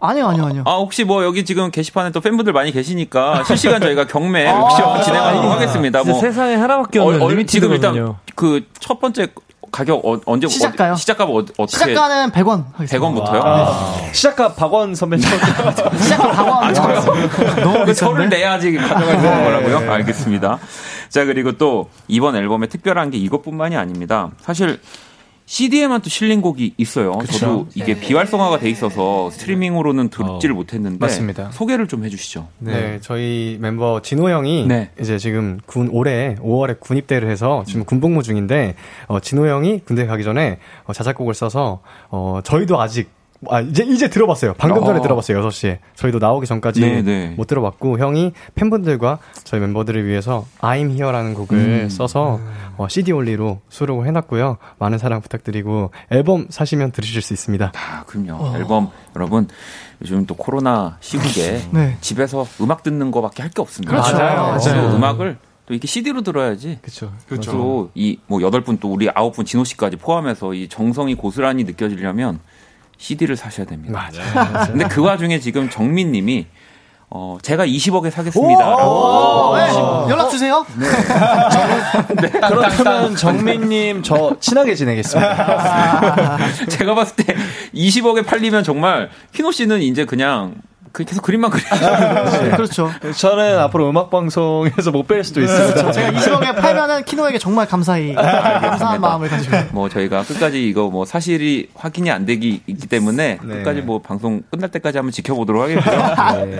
아니요, 아니요, 아니요. 아 혹시 뭐 여기 지금 게시판에 또 팬분들 많이 계시니까 실시간 저희가 경매 옥션 진행하도록 하겠습니다. 진짜 뭐 세상에 하나밖에 없는 얼- 얼- 리미티드거든요. 지금 일단 그 첫 번째 가격 어, 언제 시작가요? 어, 시작가 어, 어떻게 시작가는 100원 하겠습니다. 100원부터요? 시작가 박원 선배 시작가 박원 아, 너무 그 저를 내야지 가져갈 수 있는 거라고요? 알겠습니다. 자, 그리고 또 이번 앨범에 특별한 게 이것뿐만이 아닙니다. 사실 CD에만 또 실린 곡이 있어요. 저도 이게 비활성화가 돼 있어서 스트리밍으로는 듣지를 못했는데 맞습니다. 소개를 좀 해주시죠. 네, 저희 멤버 진호 형이 네. 이제 지금 군 올해 5월에 군 입대를 해서 지금 군복무 중인데 어, 진호 형이 군대 가기 전에 어, 자작곡을 써서 어, 저희도 아직 아, 이제 이제 들어봤어요. 방금 전에 어. 들어봤어요. 6시에. 저희도 나오기 전까지 네, 네. 못 들어봤고 형이 팬분들과 저희 멤버들을 위해서 I'm Here라는 곡을 음. 써서 어, CD 올리로 수록을 해놨고요. 많은 사랑 부탁드리고 앨범 사시면 들으실 수 있습니다. 아, 그럼요. 앨범 여러분 요즘 또 코로나 시국에 네. 집에서 음악 듣는 거밖에 할 게 없습니다. 그렇죠. 맞아요. 맞아요. 음악을 또 이렇게 CD로 들어야지. 그렇죠. 그렇죠. 이뭐 여덟 분 또 우리 아홉 분 진호 씨까지 포함해서 이 정성이 고스란히 느껴지려면 CD를 사셔야 됩니다. 맞아요. 근데 그 와중에 지금 정민 님이 어, 제가 20억에 사겠습니다라고. 네, 연락 주세요. 그러면 정민님 저 친하게 지내겠습니다. 제가 봤을 때 20억에 팔리면 정말 키노 씨는 이제 그냥 그 계속 그림만 그려요. 네, 그렇죠. 저는 앞으로 음악 방송에서 못 뵐 수도 있습니다. 그렇죠. 제가 20억에 팔면은 키노에게 정말 감사히 감사한 마음을 가지고 뭐 저희가 끝까지 이거 뭐 사실이 확인이 안 되기 있기 때문에 네. 끝까지 뭐 방송 끝날 때까지 한번 지켜보도록 하겠고요. 네.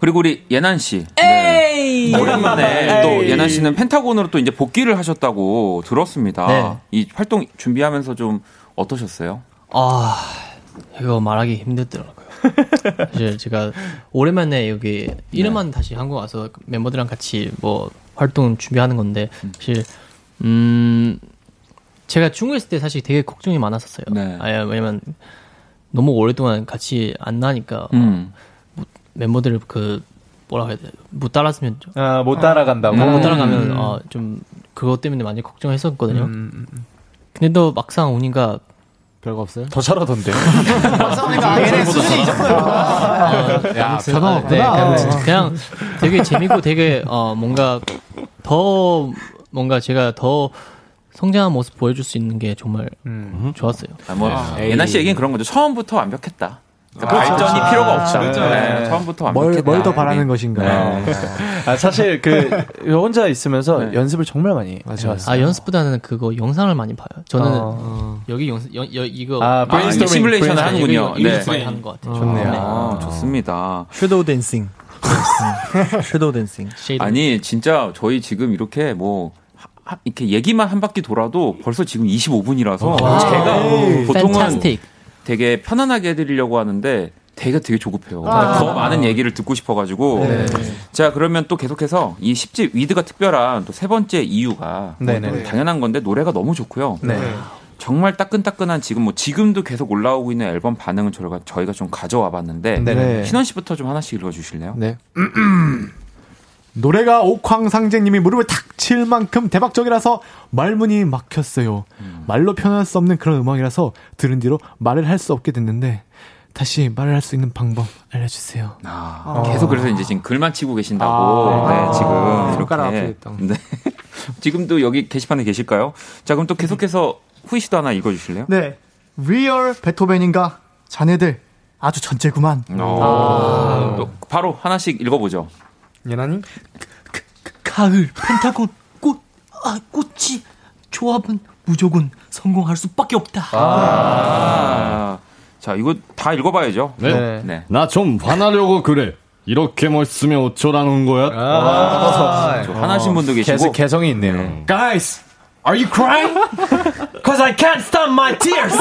그리고 우리 예난 씨. 네. 오랜만에 또 예난 씨는 펜타곤으로 또 이제 복귀를 하셨다고 들었습니다. 네. 이 활동 준비하면서 좀 어떠셨어요? 아, 이거 말하기 힘들더라고요. 사실 제가 오랜만에 여기 이름만 다시 한국 와서 멤버들이랑 같이 뭐 활동 준비하는 건데 사실 음 제가 중국에 있을 때 사실 되게 걱정이 많았었어요. 네. 아, 왜냐면 너무 오랫동안 같이 안 나니까 음. 멤버들 그 뭐라 해야 돼? 못좀 아, 못 따라간다고. 못, 못 음. 따라가면 어, 좀 그것 때문에 많이 걱정했었거든요. 음, 근데 또 막상 오니까 별거 없어요? 더. 아, 얘네 수준이 이 정도야. 야, 변화 아, 네, 없구나. 그냥, 그냥 되게 재밌고 되게 어 뭔가 더 뭔가 제가 더 성장한 모습 보여줄 수 있는 게 정말 좋았어요. 아, 뭐 에이. 옌안 씨 얘기는 그런 거죠. 처음부터 완벽했다. 그러니까. 발전이 필요가 없다. 그렇죠. 네, 네. 처음부터 뭘, 완벽했다. 뭘 더 바라는 우리. 것인가. 네. 아, 사실 그 혼자 있으면서 네. 연습을 정말 많이 맞아요. 해왔어요. 아 연습보다는 그거 영상을 많이 봐요. 저는 어. 여기 영상 여, 여, 이거 아, 아, 브레인스토밍, 시뮬레이션을 브레인스토밍. 하는군요. 이거 네. 많이 하는 것 같아요. 좋네요. 아, 좋습니다. Shadow dancing. Shadow dancing. 아니 진짜 저희 지금 이렇게 뭐 이렇게 얘기만 한 바퀴 돌아도 벌써 지금 25분이라서 제가 보통은 Fantastic. 되게 편안하게 해드리려고 하는데 되게 되게 조급해요. 더 많은 얘기를 듣고 싶어가지고 자 그러면 또 계속해서 이 10집 위드가 특별한 또 세 번째 이유가 뭐 네네. 당연한 건데 노래가 너무 좋고요. 네. 정말 따끈따끈한 지금 뭐 지금도 계속 올라오고 있는 앨범 반응은 저희가 저희가 좀 가져와 봤는데. 신원 씨부터 좀 하나씩 읽어 주실래요? 네. 노래가 옥황상제님이 무릎을 탁 칠 만큼 대박적이라서 말문이 막혔어요. 말로 표현할 수 없는 그런 음악이라서 들은 뒤로 말을 할 수 없게 됐는데 다시 말을 할 수 있는 방법 알려주세요. 아, 계속 그래서 이제 지금 글만 치고 계신다고. 아, 네, 지금 손가락 이렇게. 네. 지금도 여기 게시판에 계실까요? 자, 그럼 또 계속해서 후이 씨도 하나 읽어주실래요? 네. Real 베토벤인가? 자네들 아주 천재구만. 어, 또 바로 하나씩 읽어보죠. 예나님? 가을 펜타곤 꽃 아, 꽃이 조합은 무조건 성공할 수밖에 없다. 아, 자, 이거 다 읽어봐야죠. 네. 네. 나좀 반하려고 그래. 이렇게 멋있으면 어쩌라는 거야? 아, 저 화나신 분도 계시고. 개성, 개성이 있네요. Guys, are you crying? Cause I can't stop my tears.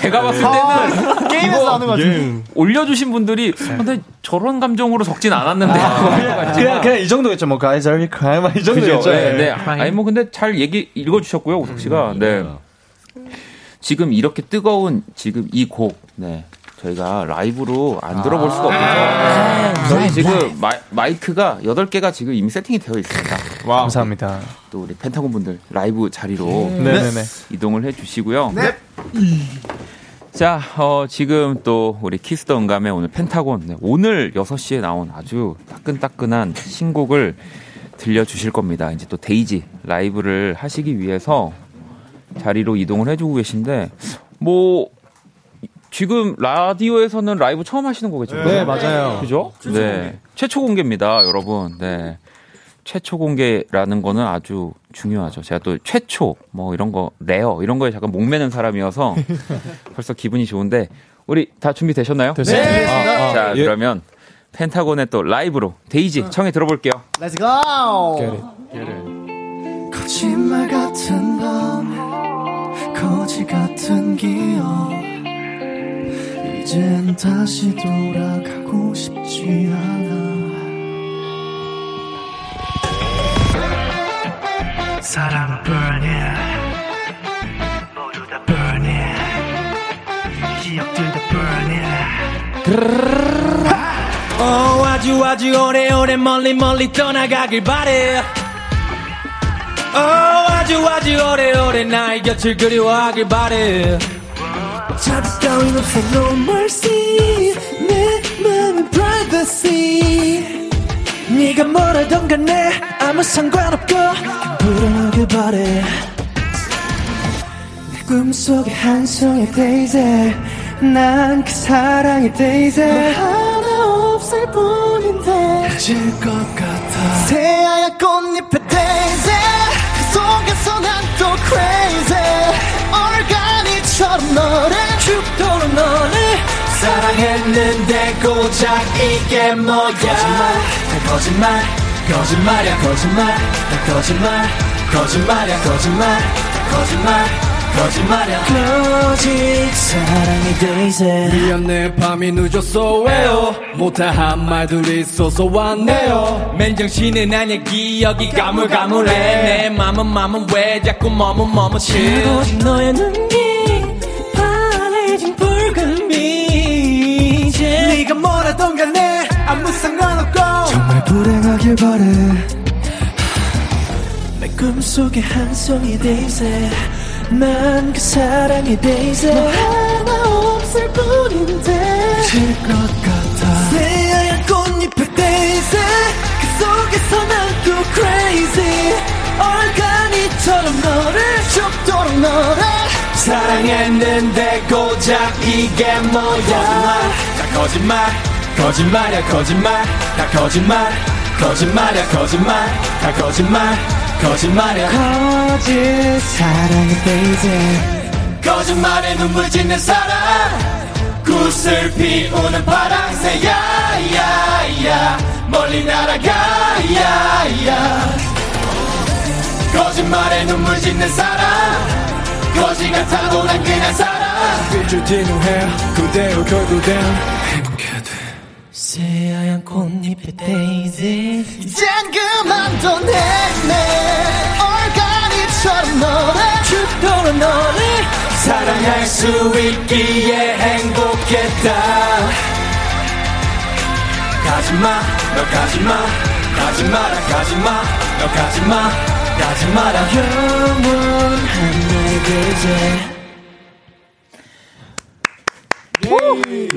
제가 봤을 때는 게임에서 하는 거지. 예. 올려주신 분들이 아, 근데 저런 감정으로 적진 않았는데. 그냥, 그냥 이 정도겠죠. 뭐, guys, are you crying? 막 이? 정도겠죠. 네, 예. 네. 아니 뭐 근데 잘 얘기 읽어주셨고요, 우석 씨가. 네. 지금 이렇게 뜨거운 지금 이 곡, 네. 저희가 라이브로 안 들어볼 수가 없어서 저희 지금 마 이, 크가 8개가 지금 이미 세팅이 되어 있습니다. 감사합니다. 또 우리 펜타곤 분들 라이브 자리로 네네네. 이동을 해 주시고요. 자, 어, 지금 또 우리 키스 더 응감의 오늘 펜타곤 네, 오늘 6시에 나온 아주 따끈따끈한 신곡을 들려주실 겁니다. 이제 또 데이지 라이브를 하시기 위해서 자리로 이동을 해주고 계신데 뭐 지금 라디오에서는 라이브 처음 하시는 거겠죠? 네, 맞아요. 그죠? 네. 공개. 최초 공개입니다, 여러분. 네. 최초 공개라는 거는 아주 중요하죠. 제가 또 최초 뭐 이런 거 rare 이런 거에 잠깐 목매는 사람이어서 벌써 기분이 좋은데 우리 다 준비 되셨나요? 됐어요. 네. 아, 아. 자, 예. 그러면 펜타곤의 또 라이브로 데이지 청해 들어볼게요. Let's go. 거짓말 같은 밤 거지 같은 기억 이젠 다시 돌아가고 싶지 않아. 사랑은 burning 모두 다 burning 기억들 다 burning 어 아주 아주 오래오래 멀리 멀리 떠나가길 바래. 어 아주 아주 오래오래 나의 곁을 그리워하길 바래 잡을 따윈 없어 no mercy 내 맘은 privacy. 네가 뭐라던 간에 아무 상관없고 불안하게 바래 내 꿈속에 한 송이 daisy 난 그 사랑의 daisy 너 하나 없을 뿐인데. 질것 같아. 새하얀 꽃잎의 daisy 그 속에서 난 또 crazy. 얼간이 처럼 너를 죽도록 너를 사랑했는데 고작 이게 뭐야? 다 거짓말 거짓말이야 거짓말 다 거짓말 거짓말이야 거짓말 다 거짓말 거짓말이야. 거짓 사랑의 daisy 미안해 밤이 늦었어 왜요? 못한 말들이 있어서 왔네요. 맨정신은 아니야 기억이 가물가물해. 내 맘은 맘은 왜 자꾸 머뭇머뭇해? 오직 너의 파래 진 붉은 빛 네가 뭐라던 간에 아무 상관없고 정말 불행하길 바래. 내 꿈속에 한 송이 데이지 난 그 사랑의 데이지 너 하나 없을 뿐인데 질 것 같아. 새하얀 꽃잎의 데이지 그 속에서 난 또 crazy. 얼간이처럼 너를 죽도록 너를 사랑했는데 고작 이게 뭐야? 다 거짓말 거짓말이야 거짓말. 다 거짓말 거짓말이야 거짓말. 다 거짓말 거짓말이야. 거짓 사랑의 데이지 거짓말에 눈물 짓는 사람. 구슬 피우는 파랑새 야 야야 멀리 날아가 야야 거짓말에 눈물 짓는 사람 거지 같아도 난 그냥 살아 삐줄 뒤로해 그대로 결국엔 행복해 돼. 새하얀 꽃잎의 데이지. 이젠 그만둬내네 얼간이처럼 너를 죽도록 너를 사랑할 수 있기에 행복했다. 가지마 너 가지마 가지마라 가지마 너 가지마 가지마라 영원한 나의 데이지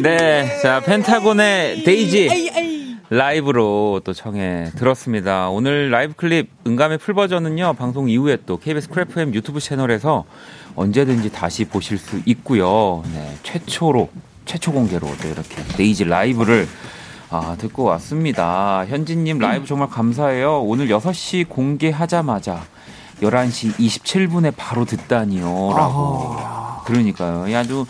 네, 자 펜타곤의 데이지 라이브로 또 청해 들었습니다. 오늘 라이브 클립 응감의 full 버전은요 방송 이후에 또 KBS 쿨FM 유튜브 채널에서 언제든지 다시 보실 수 있고요. 네, 최초로 최초 공개로 또 이렇게 데이지 라이브를 아, 듣고 왔습니다. 현진님 라이브 정말 감사해요. 오늘 6시 공개하자마자 11시 27분에 바로 듣다니요. 라고. 그러니까요. 이 아주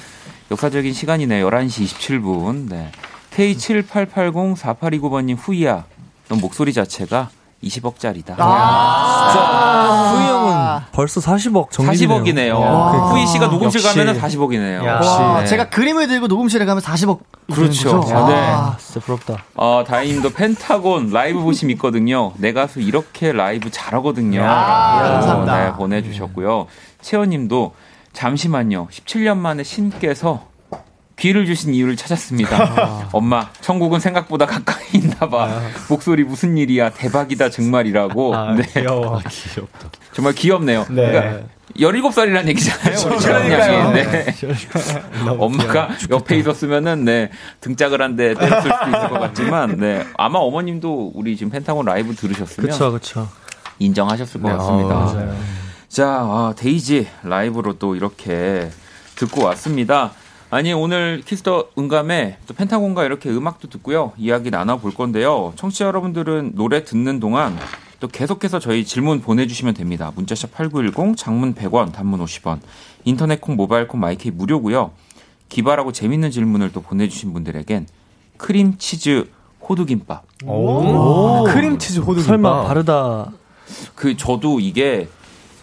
역사적인 시간이네요. 11시 27분. 네. K78804829번님 후이야. 넌 목소리 자체가 20억짜리다. 진짜 후이 형은 벌써 40억 정립이네요. 40억이네요. 와. 후이 씨가 녹음실 역시. 가면은 40억이네요. 와, 제가 그림을 들고 녹음실에 가면 40억. 그렇죠. 거죠? 네. 아, 진짜 부럽다. 어, 다행님도 펜타곤 라이브 보심 있거든요. 내 가수 이렇게 라이브 잘하거든요. 감사합니다. 네, 보내주셨고요. 채연님도 잠시만요. 17년 만에 신께서 귀를 주신 이유를 찾았습니다. 엄마, 천국은 생각보다 가까이 있나봐. 목소리 무슨 일이야? 대박이다 정말이라고. 아, 네. 귀여워. 귀엽다. 정말 귀엽네요. 네. 그러니까 17살이라는 얘기잖아요. 우리 그러니까요. 네. 엄마가 옆에 있었으면은 네 등짝을 한 대 때렸을 수도 있을 것 같지만 네 아마 어머님도 우리 지금 펜타곤 라이브 들으셨으면 그쵸, 그쵸. 인정하셨을 것 네, 같습니다. 어, 맞아요. 자, 아, 데이지 라이브로 또 이렇게 듣고 왔습니다. 아니, 오늘 키스 더 응감에 또 펜타곤과 이렇게 음악도 듣고요. 이야기 나눠볼 건데요. 청취자 여러분들은 노래 듣는 동안 또 계속해서 저희 질문 보내주시면 됩니다. 문자샵 8910, 장문 100원, 단문 50원, 인터넷 콩, 모바일 콩, my K 무료고요. 기발하고 재밌는 질문을 또 보내주신 분들에겐 크림치즈 호두김밥. 오. 크림치즈 호두김밥. 설마 바르다. 그 저도 이게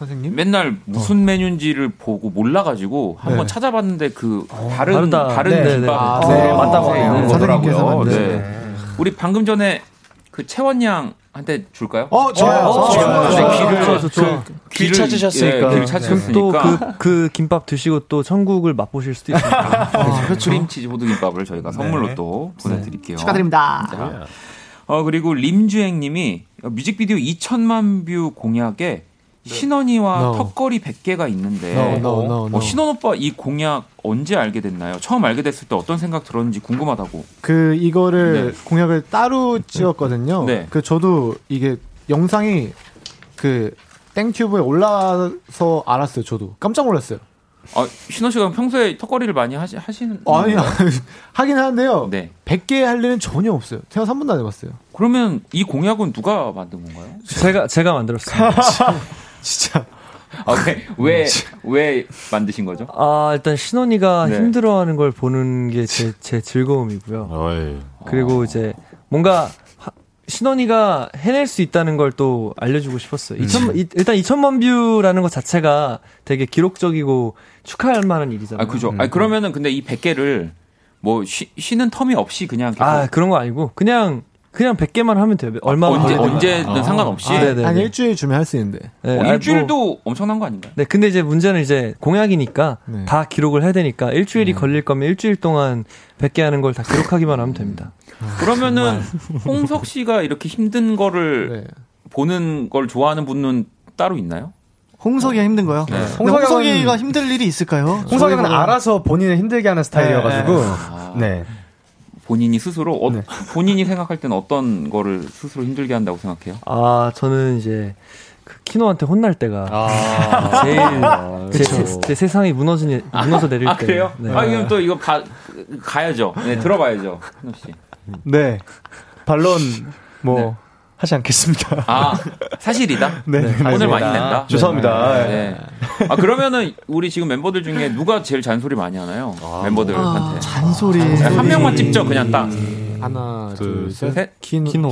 선생님 맨날 무슨 메뉴인지를 보고 몰라가지고 한번 네. 찾아봤는데 그 바른 바르다. 바른 네, 네, 네. 김밥 아, 네, 맞다고 네. 그러더라고요. 선생님께서 만든. 네. 우리 방금 전에 그 채원 양 한테 줄까요? 어, 좋아요. 어, 좋아요. 네, 좋아요. 귀를 좋아요, 좋아요. 귀를 길 찾으셨으니까. 예, 길또 찾으셨으니까 그그 김밥 드시고 또 천국을 맛보실 수도 있습니다. 그렇죠. 크림치즈 호두김밥을 저희가 선물로 네. 또 보내드릴게요. 축하드립니다. 자, 어 그리고 림주행님이 뮤직비디오 2천만 뷰 공약에 신원이와 No. 턱걸이 100개가 있는데 No, no, no, no. 어, 신원 오빠 이 공약 언제 알게 됐나요? 처음 알게 됐을 때 어떤 생각 들었는지 궁금하다고. 그 이거를 공약을 따로 찍었거든요. 네. 그 저도 이게 영상이 그 땡튜브에 올라서 알았어요. 저도 깜짝 놀랐어요. 아, 신원 씨가 평소에 턱걸이를 많이 하시, 하시는 아니 하긴 하는데요. 네. 100개 할 일은 전혀 없어요. 한 번도 안 해봤어요. 그러면 이 공약은 누가 만든 건가요? 제가 제가 만들었어요. 진짜. 아, 왜, 왜, 왜 만드신 거죠? 아 일단 신원이가 네. 힘들어하는 걸 보는 게 제 제 즐거움이고요. 어이. 그리고 이제 뭔가 하- 신원이가 해낼 수 있다는 걸 또 알려주고 싶었어요. 2천, 이- 일단 2천만 뷰라는 것 자체가 되게 기록적이고 축하할 만한 일이잖아요. 아, 그죠. 아, 그러면은 근데 이 100개를 뭐 쉬, 쉬는 텀이 없이 그냥 계속 아, 그런 거 아니고 그냥 그냥 100개만 하면 돼요. 얼마나 언제, 걸리든. 언제든 아. 상관없이. 아, 네네. 한 일주일 주면 할 수 있는데. 네, 어, 아, 뭐- 일주일도 엄청난 거 아닌가요? 네, 근데 이제 문제는 이제 공약이니까 네. 다 기록을 해야 되니까 일주일이 걸릴 거면 일주일 동안 100개 하는 걸 다 기록하기만 하면 됩니다. 그러면은 홍석 씨가 이렇게 힘든 거를 네. 보는 걸 좋아하는 분은 따로 있나요? 홍석이가 힘든 거요? 네. 홍석이가 힘들 일이 있을까요? 홍석이는 알아서 본인을 힘들게 하는 스타일이어가지고 아. 네. 본인이 스스로 어, 네. 본인이 생각할 때는 어떤 거를 스스로 힘들게 한다고 생각해요? 아, 저는 이제 그 키노한테 혼날 때가 아. 제일 제, 그쵸. 세- 제 세상이 무너져 무너져 내릴 아 때. 그래요? 네. 아 이건 또 이거 가, 가야죠. 네, 들어봐야죠, 현우 씨. 네. 반론 뭐 네. 하지 않겠습니다. 아 사실이다. 네. 오늘. 많이 낸다. 죄송합니다. 네. 아 그러면은 우리 지금 멤버들 중에 누가 제일 잔소리 많이 하나요? 멤버들한테. 아, 잔소리. 네, 한 명만 찍죠, 그냥 딱. 하나, 둘, 둘, 셋. 셋. 키노. 키노.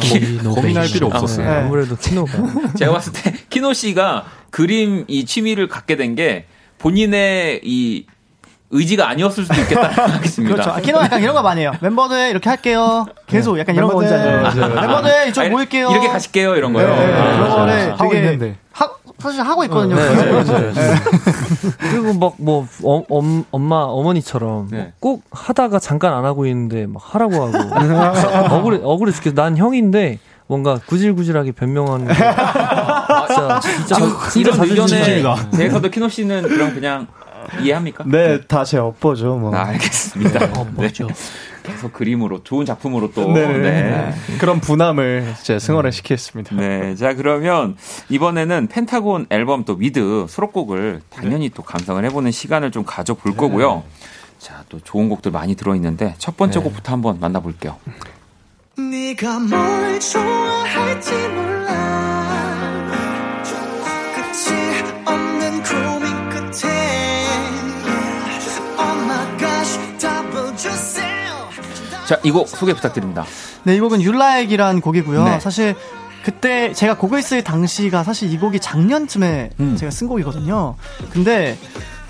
키노. 고민할 필요 없었어요. 네. 아무래도 키노가 제가 봤을 때 키노 씨가 그림 이 취미를 갖게 된 게 본인의 이 의지가 아니었을 수도 있겠다는 생각이 듭니다. 그렇죠. 아, 키노 약간 이런 거 많이 해요. 멤버들 이렇게 할게요. 계속 약간 이런 거. 알죠? 맞아요. 멤버들 이쪽 아, 모일게요. 이렇게 가실게요 이런 거요. 네, 네, 아, 그런 거를 하고 되게 있는데. 하, 사실 하고 있거든요. 네, 그래서. 맞아요, 맞아요. 그리고 막 뭐 엄마 어머니처럼 네. 꼭 하다가 잠깐 안 하고 있는데 막 하라고 하고 억울해 억울해 죽겠어. 난 형인데 뭔가 구질구질하게 변명하는 게 진짜 진짜 진짜 이런 의견에. 대해서도 키노 씨는 그럼 그냥 이해합니까? 네, 다제 업보죠, 뭐. 아, 알겠습니다. 어, 뭐죠? 네. 계속 그림으로 좋은 작품으로 또. 네. 네. 그런 분함을 이제 승화를 시키겠습니다. 네. 자, 그러면 이번에는 펜타곤 앨범 또 WE:TH 수록곡을 당연히 또 감상을 해보는 시간을 좀 가져볼 거고요. 자, 또 좋은 곡들 많이 들어있는데 첫 번째 곡부터 한번 만나볼게요. 네가 뭘 좋아할지 몰라 자, 이 곡 소개 부탁드립니다. 네, 이 곡은 율라액이란 곡이고요. 네. 사실 그때 제가 곡을 쓸 당시가 사실 이 곡이 작년쯤에 음. 제가 쓴 곡이거든요. 근데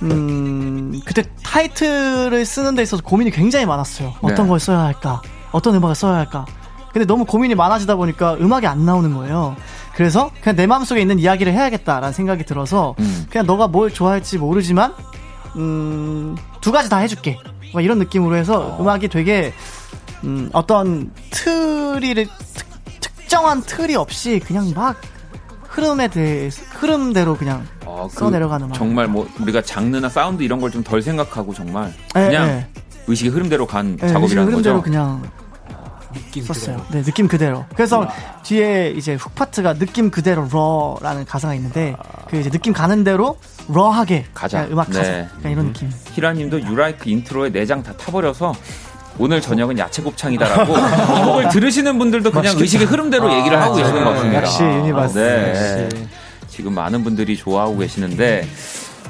음, 그때 타이틀을 쓰는 데 있어서 고민이 굉장히 많았어요. 어떤 네. 걸 써야 할까? 어떤 음악을 써야 할까? 근데 너무 고민이 많아지다 보니까 음악이 안 나오는 거예요. 그래서 그냥 내 마음속에 있는 이야기를 해야겠다라는 생각이 들어서 음. 그냥 너가 뭘 좋아할지 모르지만 음, 두 가지 다 해줄게. 막 이런 느낌으로 해서 음악이 되게 음, 어떤 틀이를 특, 특정한 틀이 없이 그냥 막 흐름에 대해 흐름대로 그냥 어, 그 써내려가는 음악. 정말 뭐 우리가 장르나 사운드 이런 걸 좀 덜 생각하고 정말 네, 그냥 네. 의식의 흐름대로 간 네, 작업이라는 흐름대로 거죠. 그냥 썼어요. 네, 느낌 그대로. 그래서 뒤에 이제 훅 파트가 느낌 그대로 러라는 가사가 있는데 그 이제 느낌 가는 대로 러하게 가자. 음악 가자. 네. 그냥 이런 느낌. 히라님도 You Like 인트로에 내장 다 타버려서 오늘 저녁은 야채 곱창이다라고 이 곡을 들으시는 분들도 그냥 맛있겠다. 의식의 흐름대로 아, 얘기를 하고 네. 계시는 것 같습니다. 역시 유니버스. 네. 역시. 지금 많은 분들이 좋아하고 계시는데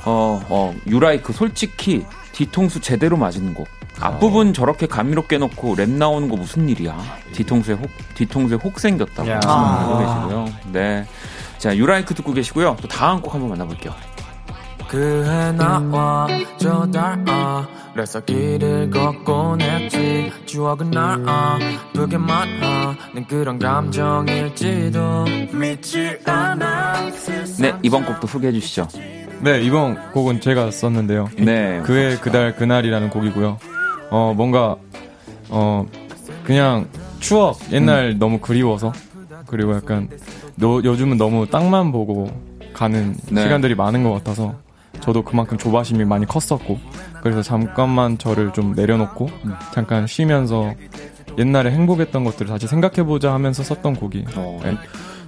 어, 어, 유라이크 솔직히 뒤통수 제대로 맞은 곡. 앞부분 저렇게 감미롭게 놓고 랩 나오는 거 무슨 일이야? 뒤통수에 혹, 뒤통수에 혹 생겼다고 야. 하고 아. 계시고요. 네. 자, 유라이크 듣고 계시고요. 또 다음 곡 한번 만나볼게요. 그해 나와 저 달아 그래서 길을 걷곤 했지 추억은 날 아프게만 하는 그런 감정일지도 믿지 않아 네, 이번 곡도 소개해 주시죠. 네, 이번 곡은 제가 썼는데요. 네. 그의 그달 그날이라는 곡이고요. 어, 뭔가, 어, 그냥 추억, 옛날 음. 너무 그리워서, 그리고 약간, 너, 요즘은 너무 땅만 보고 가는 네. 시간들이 많은 것 같아서, 저도 그만큼 조바심이 많이 컸었고, 그래서 잠깐만 저를 좀 내려놓고, 음. 잠깐 쉬면서, 옛날에 행복했던 것들을 다시 생각해보자 하면서 썼던 곡이. 네.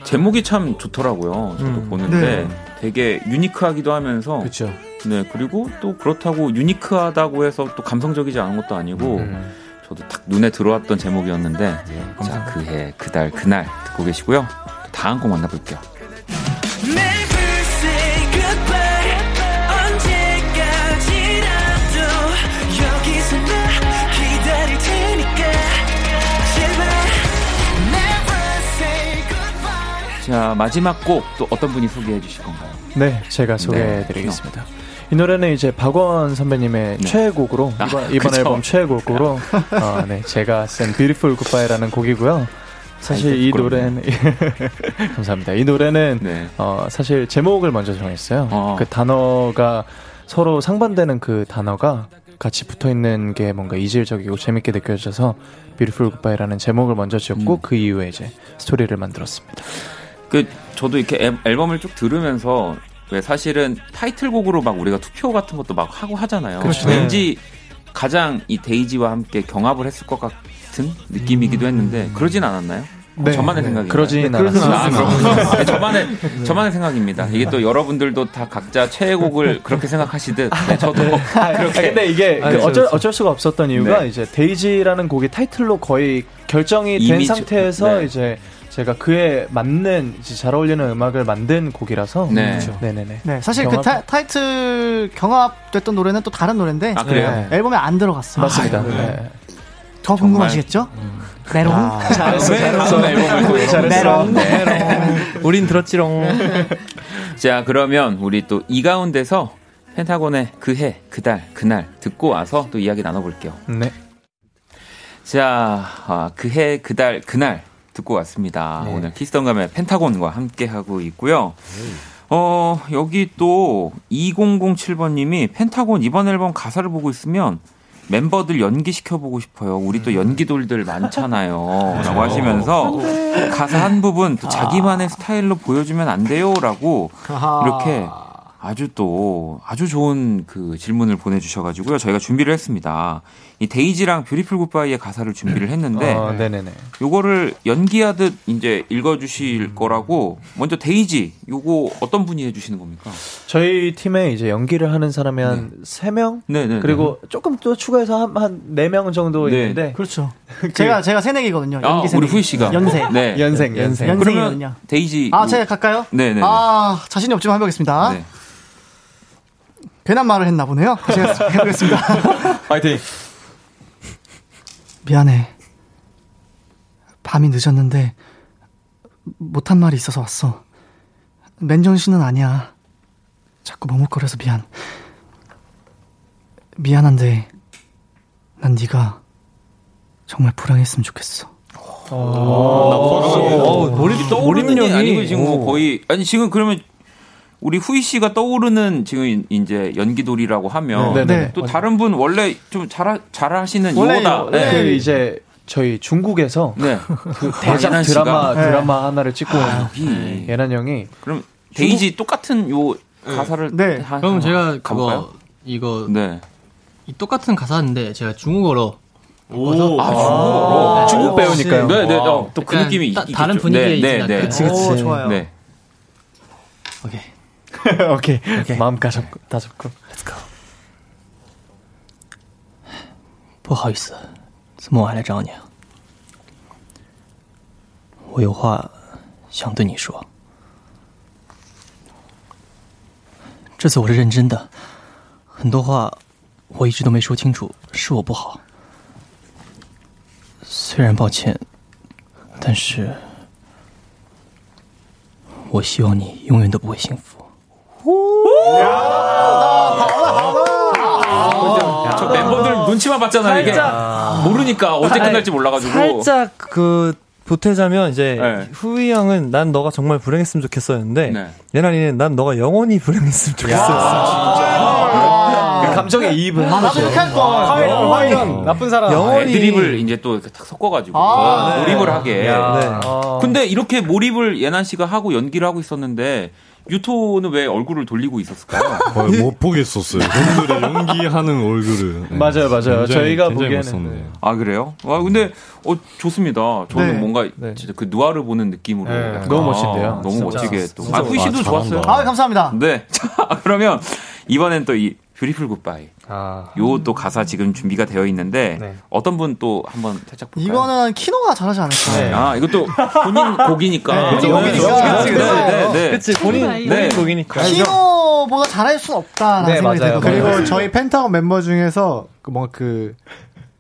제목이 참 좋더라고요. 저도 음. 보는데 네. 되게 유니크하기도 하면서 그렇죠. 네 그리고 또 그렇다고 유니크하다고 해서 또 감성적이지 않은 것도 아니고 음. 저도 딱 눈에 들어왔던 제목이었는데 자 그해 그달 그날 듣고 계시고요. 또 다음 곡 만나볼게요. 자 마지막 곡 또 어떤 분이 소개해 주실 건가요? 네, 제가 소개해 드리겠습니다. 이 노래는 이제 박원 선배님의 최애곡으로 아, 이번, 이번. 앨범 최애곡으로 어, 네, 제가 쓴 Beautiful Goodbye라는 곡이고요. 사실 이 노래는 감사합니다. 이 노래는 어, 사실 제목을 먼저 정했어요. 그 단어가 서로 상반되는 그 단어가 같이 붙어 있는 게 뭔가 이질적이고 재밌게 느껴져서 Beautiful Goodbye라는 제목을 먼저 지었고 그 이후에 이제 스토리를 만들었습니다. 그 저도 이렇게 앨- 앨범을 쭉 들으면서 왜 사실은 타이틀곡으로 막 우리가 투표 같은 것도 막 하고 하잖아요. 그렇죠. 왠지 가장 이 데이지와 함께 경합을 했을 것 같은 느낌이기도 했는데 그러진 않았나요? 어, 네. 저만의 네. 생각이 그러진 않았습니다. 네, 저만의 저만의 생각입니다. 이게 또 여러분들도 다 각자 최애곡을 그렇게 생각하시듯 네, 저도 아, 그렇게 근데 이게 아, 그 어쩔. 어쩔 수가 없었던 이유가 네. 이제 데이지라는 곡이 타이틀로 거의 결정이 된 상태에서 네. 이제 제가 그에 맞는 이제 잘 어울리는 음악을 만든 곡이라서 네. 그렇죠. 네네네. 네, 사실 그 경합- 타, 타이틀 경합됐던 노래는 또 다른 노래인데 아, 그래요? 네, 앨범에 안 들어갔어요. 맞습니다. 아, 네. 더 궁금하시겠죠? 메롱. 아, 잘했어, 메롱. 잘했어. 앨범을 잘했어. 메롱. 메롱. 우린 들었지롱. 자, 그러면 우리 또 이 가운데서 펜타곤의 그해, 그달, 그날 듣고 와서 또 이야기 나눠볼게요. 네. 자, 아, 그해, 그달, 그날 듣고 왔습니다. 네. 오늘 키스던감의 펜타곤과 함께 하고 있고요. 어, 여기 또 2007번님이 펜타곤 이번 앨범 가사를 보고 있으면 멤버들 연기시켜보고 싶어요. 우리 또 연기돌들 많잖아요. 라고 하시면서 가사 한 부분 또 자기만의 스타일로 보여주면 안 돼요. 라고 이렇게 아주 또 아주 좋은 그 질문을 보내주셔가지고요. 저희가 준비를 했습니다. 이 데이지랑 Beautiful Goodbye의 가사를 준비를 했는데 어, 네네네. 요거를 연기하듯 이제 읽어 주실 거라고 먼저 데이지 요거 어떤 분이 해 주시는 겁니까? 저희 팀에 이제 연기를 하는 사람이 한 세명 네네. 그리고 조금 또 추가해서 한, 한 4명 정도 네. 있는데 그렇죠. 제가 제가 새내기거든요. 아, 연기 우리. 후이 씨가 연세. 네. 연생, 연생. 연생이거든요. 데이지 아, 요- 제가 갈까요? 네 네. 아, 자신이 없지만 해 보겠습니다. 네. 괜한 말을 했나 보네요. 제가 해보겠습니다. 파이팅! 미안해. 밤이 늦었는데 못한 말이 있어서 왔어. 맨정신은 아니야. 자꾸 머뭇거려서 미안. 미안한데 난 네가 정말 불행했으면 좋겠어. 어, 몰입 떠오르는 게 아니고 지금 뭐 오. 거의 아니 지금 그러면 우리 후이 씨가 떠오르는 지금 이제 연기돌이라고 하면 네, 네, 네. 또 다른 분 원래 좀 잘 잘하시는 이호다. 네. 그 이제 저희 중국에서 네. 그 대작 옌안 씨가? 드라마 네. 드라마 하나를 찍고 아, 온 여기. 옌안 형이 그럼 데이지 똑같은 요 가사를 네. 하- 그럼 제가 가볼까요? 그거 이거 네. 이 똑같은 가사인데 제가 중국어로 오, 아, 중국어로. 중국 배우니까요. 네, 네, 와. 어, 또그 느낌이 따- 다른. 분위기에 네, 네, 네. 그치, 그치. 오, 좋아요. 네. 오케이. 마음 다 잡고, 다 잡고. Let's go. 不好意思，这么晚来找你啊。我有话想对你说。这次我是认真的，很多话我一直都没说清楚，是我不好。虽然抱歉，但是我希望你永远都不会幸福。 저 멤버들 눈치만 봤잖아요. 이게 살짝- 모르니까 언제 끝날지 몰라가지고. 살짝 그 보태자면 이제 네. 후이 형은 난 너가 정말 불행했으면 좋겠었는데 네. 예나리는 난 너가 영원히 불행했으면 좋겠어. 그 감정에 이입을 아, 한 나도. 이렇게 할. 화이런, 화이런, 나쁜 사람. 영원히 애드립을 이제 또 이렇게 탁 섞어가지고 아, 네. 몰입을 하게. 네. 어. 근데 이렇게 몰입을 예난 씨가 하고 연기를 하고 있었는데 유토는 왜 얼굴을 돌리고 있었을까요? 거의 못 보겠었어요. 형들의 연기하는 얼굴을. 네. 맞아요, 맞아요. 굉장히- 저희가 굉장히 보기에는- 멋있었는데. 아 그래요? 아 근데 어 좋습니다. 저는 네. 뭔가 네. 진짜 그 누아르 보는 느낌으로 네. 약간 너무 멋진데요. 너무 진짜. 멋지게 또. 아 후이 씨도 와, 좋았어요. 아, 감사합니다. 네. 자 그러면 이번엔 또 이 Beautiful Goodbye. 아. 요또 가사 지금 준비가 되어 있는데 네. 어떤 분 또 한번 살짝 볼까요? 이거는 키노가 잘하지 않을까. 아 이것도 본인 곡이니까. 네, 그렇죠. 본인 곡이니까. 네, 그치. 네, 네. 그치 본인 네. 본인 곡이니까. 키노보다 잘할 순 없다라는 네, 생각이 맞아요. 들거든요. 그리고 저희 펜타곤 멤버 중에서 그 뭔가 그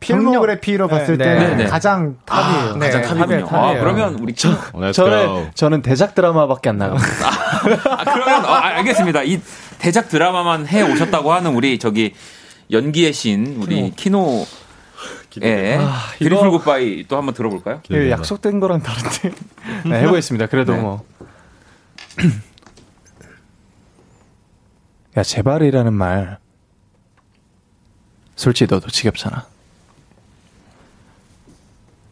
필모그래피로 봤을 네, 때 네, 네. 가장 탑이에요. 네, 가장 탑이군요. 탑이에요. 아, 그러면 우리 키 Let's 저는. 저는 대작 드라마밖에 안 나갑니다. 아, 그러면 어, 아, 알겠습니다. 이 대작 드라마만 해 오셨다고 하는 우리 저기 연기의 신 우리 키노 예. Beautiful Goodbye 또 한번 들어볼까요? 이게 약속된 거랑 다른데. 네, 해보겠습니다. 그래도 네. 뭐. 야, 제발이라는 말. 솔직히 너도 지겹잖아.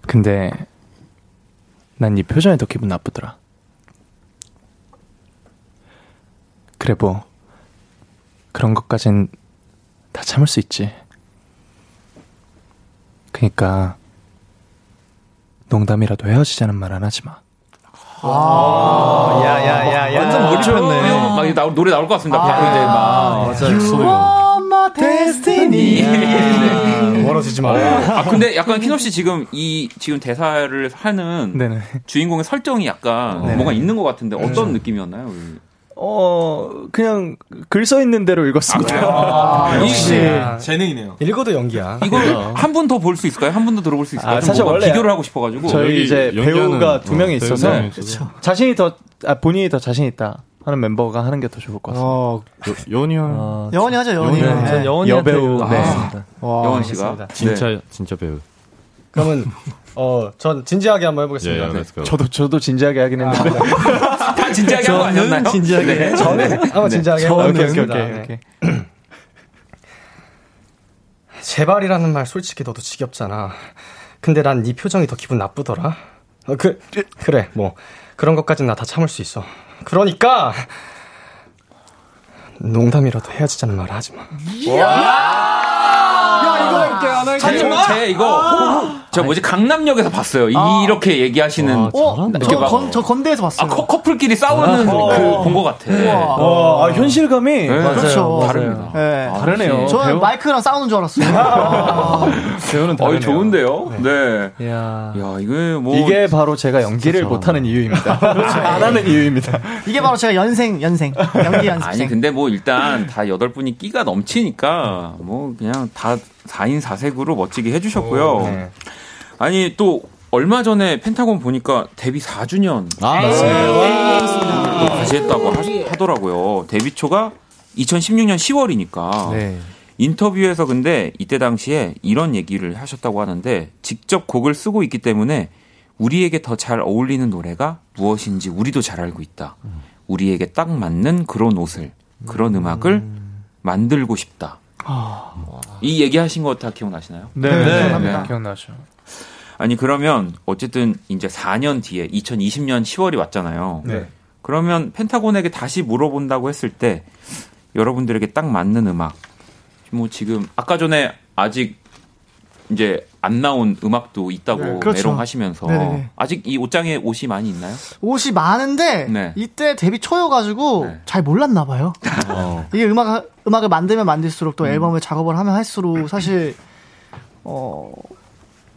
근데, 난네 표정이 더 기분 나쁘더라. 그래, 뭐. 그런 것까진 다 참을 수 있지. 그니까, 농담이라도 헤어지자는 말 안 하지 마. 야야야야. 완전 몰입했네. 막 나, 노래 나올 것 같습니다. 바로 이제 막. 맞아요. My destiny. 멀어지지 마. 아 근데 약간 키노 씨 지금 이 지금 대사를 하는 네네. 주인공의 설정이 약간 뭔가 있는 것 같은데 어떤 느낌이었나요? 어, 그냥 글 써 있는 대로 읽었습니다. 아, 역시 재능이네요. 읽어도 연기야. 이걸 한 분 더 볼 수 있을까요? 한 분 더 들어볼 수 있을까요? 아, 좀 사실 원래 비교를 하고 싶어가지고 저희 이제 배우가 두 어, 명이 배우 있어서 두 명이 있어서. 자신이 더 아, 본인이 더 자신 있다 하는 멤버가 하는 게 더 좋을 것 같습니다. 어, 연이 형. 어, 영원히 하죠. 영원히 네. 전 영원히 여배우, 네. 와, 영원 씨가 알겠습니다. 진짜 진짜 배우. 그러면 어, 전 진지하게 한번 예, 해보겠습니다. 예, go. 저도 저도 진지하게 하긴 했는데. 다 진지하게 한거 아니었나요? 진지하게. 네. 저는 한번 진지하게 오케이, 오케이, 해보겠습니다. 오케이, 네. 오케이. 제발이라는 말 솔직히 너도 지겹잖아. 근데 난 네 표정이 더 기분 나쁘더라. 어, 그 그래 뭐 그런 것까진 나 다 참을 수 있어. 그러니까 농담이라도 헤어지자는 말 하지 마. 아니, 제 이거 저 뭐지 강남역에서 봤어요. 이렇게 얘기하시는 어, 이렇게 저, 막- 건, 저 건대에서 봤어요. 아, 커, 커플끼리 싸우는 그본 것 같아. 어, 아, 현실감이 네, 그렇죠. 다릅니다. 네. 다르네요. 저는 배우- 마이크랑 싸우는 줄 알았어요. 배우는 다르네요. 좋은데요. 네. 야. 야 이게 뭐 이게 바로 제가 연기를 못하는 이유입니다. 안 하는 이유입니다. 이게 바로 제가 연생, 연생. 연기 연습생. 아니 근데 뭐 일단 다 여덟 분이 끼가 넘치니까 뭐 그냥 다 4인 4색으로 멋지게 해주셨고요. 네. 아니 또 얼마 전에 펜타곤 보니까 데뷔 4주년 아, 또 같이 했다고 하, 더라고요 데뷔 초가 2016년 10월이니까 네. 인터뷰에서 근데 이때 당시에 이런 얘기를 하셨다고 하는데 직접 곡을 쓰고 있기 때문에 우리에게 더 잘 어울리는 노래가 무엇인지 우리도 잘 알고 있다. 우리에게 딱 맞는 그런 옷을 그런 음악을 만들고 싶다. 이 얘기하신 거 다 기억나시나요? 네, 네, 네. 네, 기억나죠. 아니 그러면 어쨌든 이제 4년 뒤에 2020년 10월이 왔잖아요. 네. 그러면 펜타곤에게 다시 물어본다고 했을 때 여러분들에게 딱 맞는 음악 뭐 지금 아까 전에 아직 이제 안 나온 음악도 있다고 네, 그렇죠. 메롱하시면서 네네네. 아직 이 옷장에 옷이 많이 있나요? 옷이 많은데 네. 이때 데뷔 초여가지고 잘 몰랐나 봐요. 이게 음악 음악을 만들면 만들수록 또 앨범을 작업을 하면 할수록 사실 어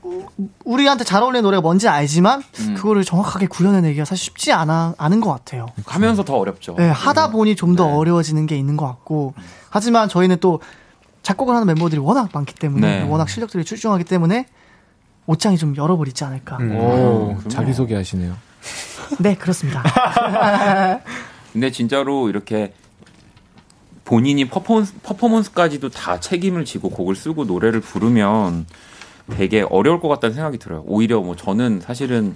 우- 우리한테 잘 어울리는 노래가 뭔지 알지만 그거를 정확하게 구현해내기가 사실 쉽지 않아 않은 것 같아요. 하면서 더 어렵죠. 네, 하다 보니 좀더 어려워지는 게 있는 것 같고 하지만 저희는 또 작곡을 하는 멤버들이 워낙 많기 때문에 네. 워낙 실력들이 출중하기 때문에 옷장이 좀 여러버리지 않을까. 음. 오, 자기 소개 하시네요. 네 그렇습니다. 근데 진짜로 이렇게 본인이 퍼포먼스, 퍼포먼스까지도 다 책임을 지고 곡을 쓰고 노래를 부르면 되게 어려울 것 같다는 생각이 들어요. 오히려 뭐 저는 사실은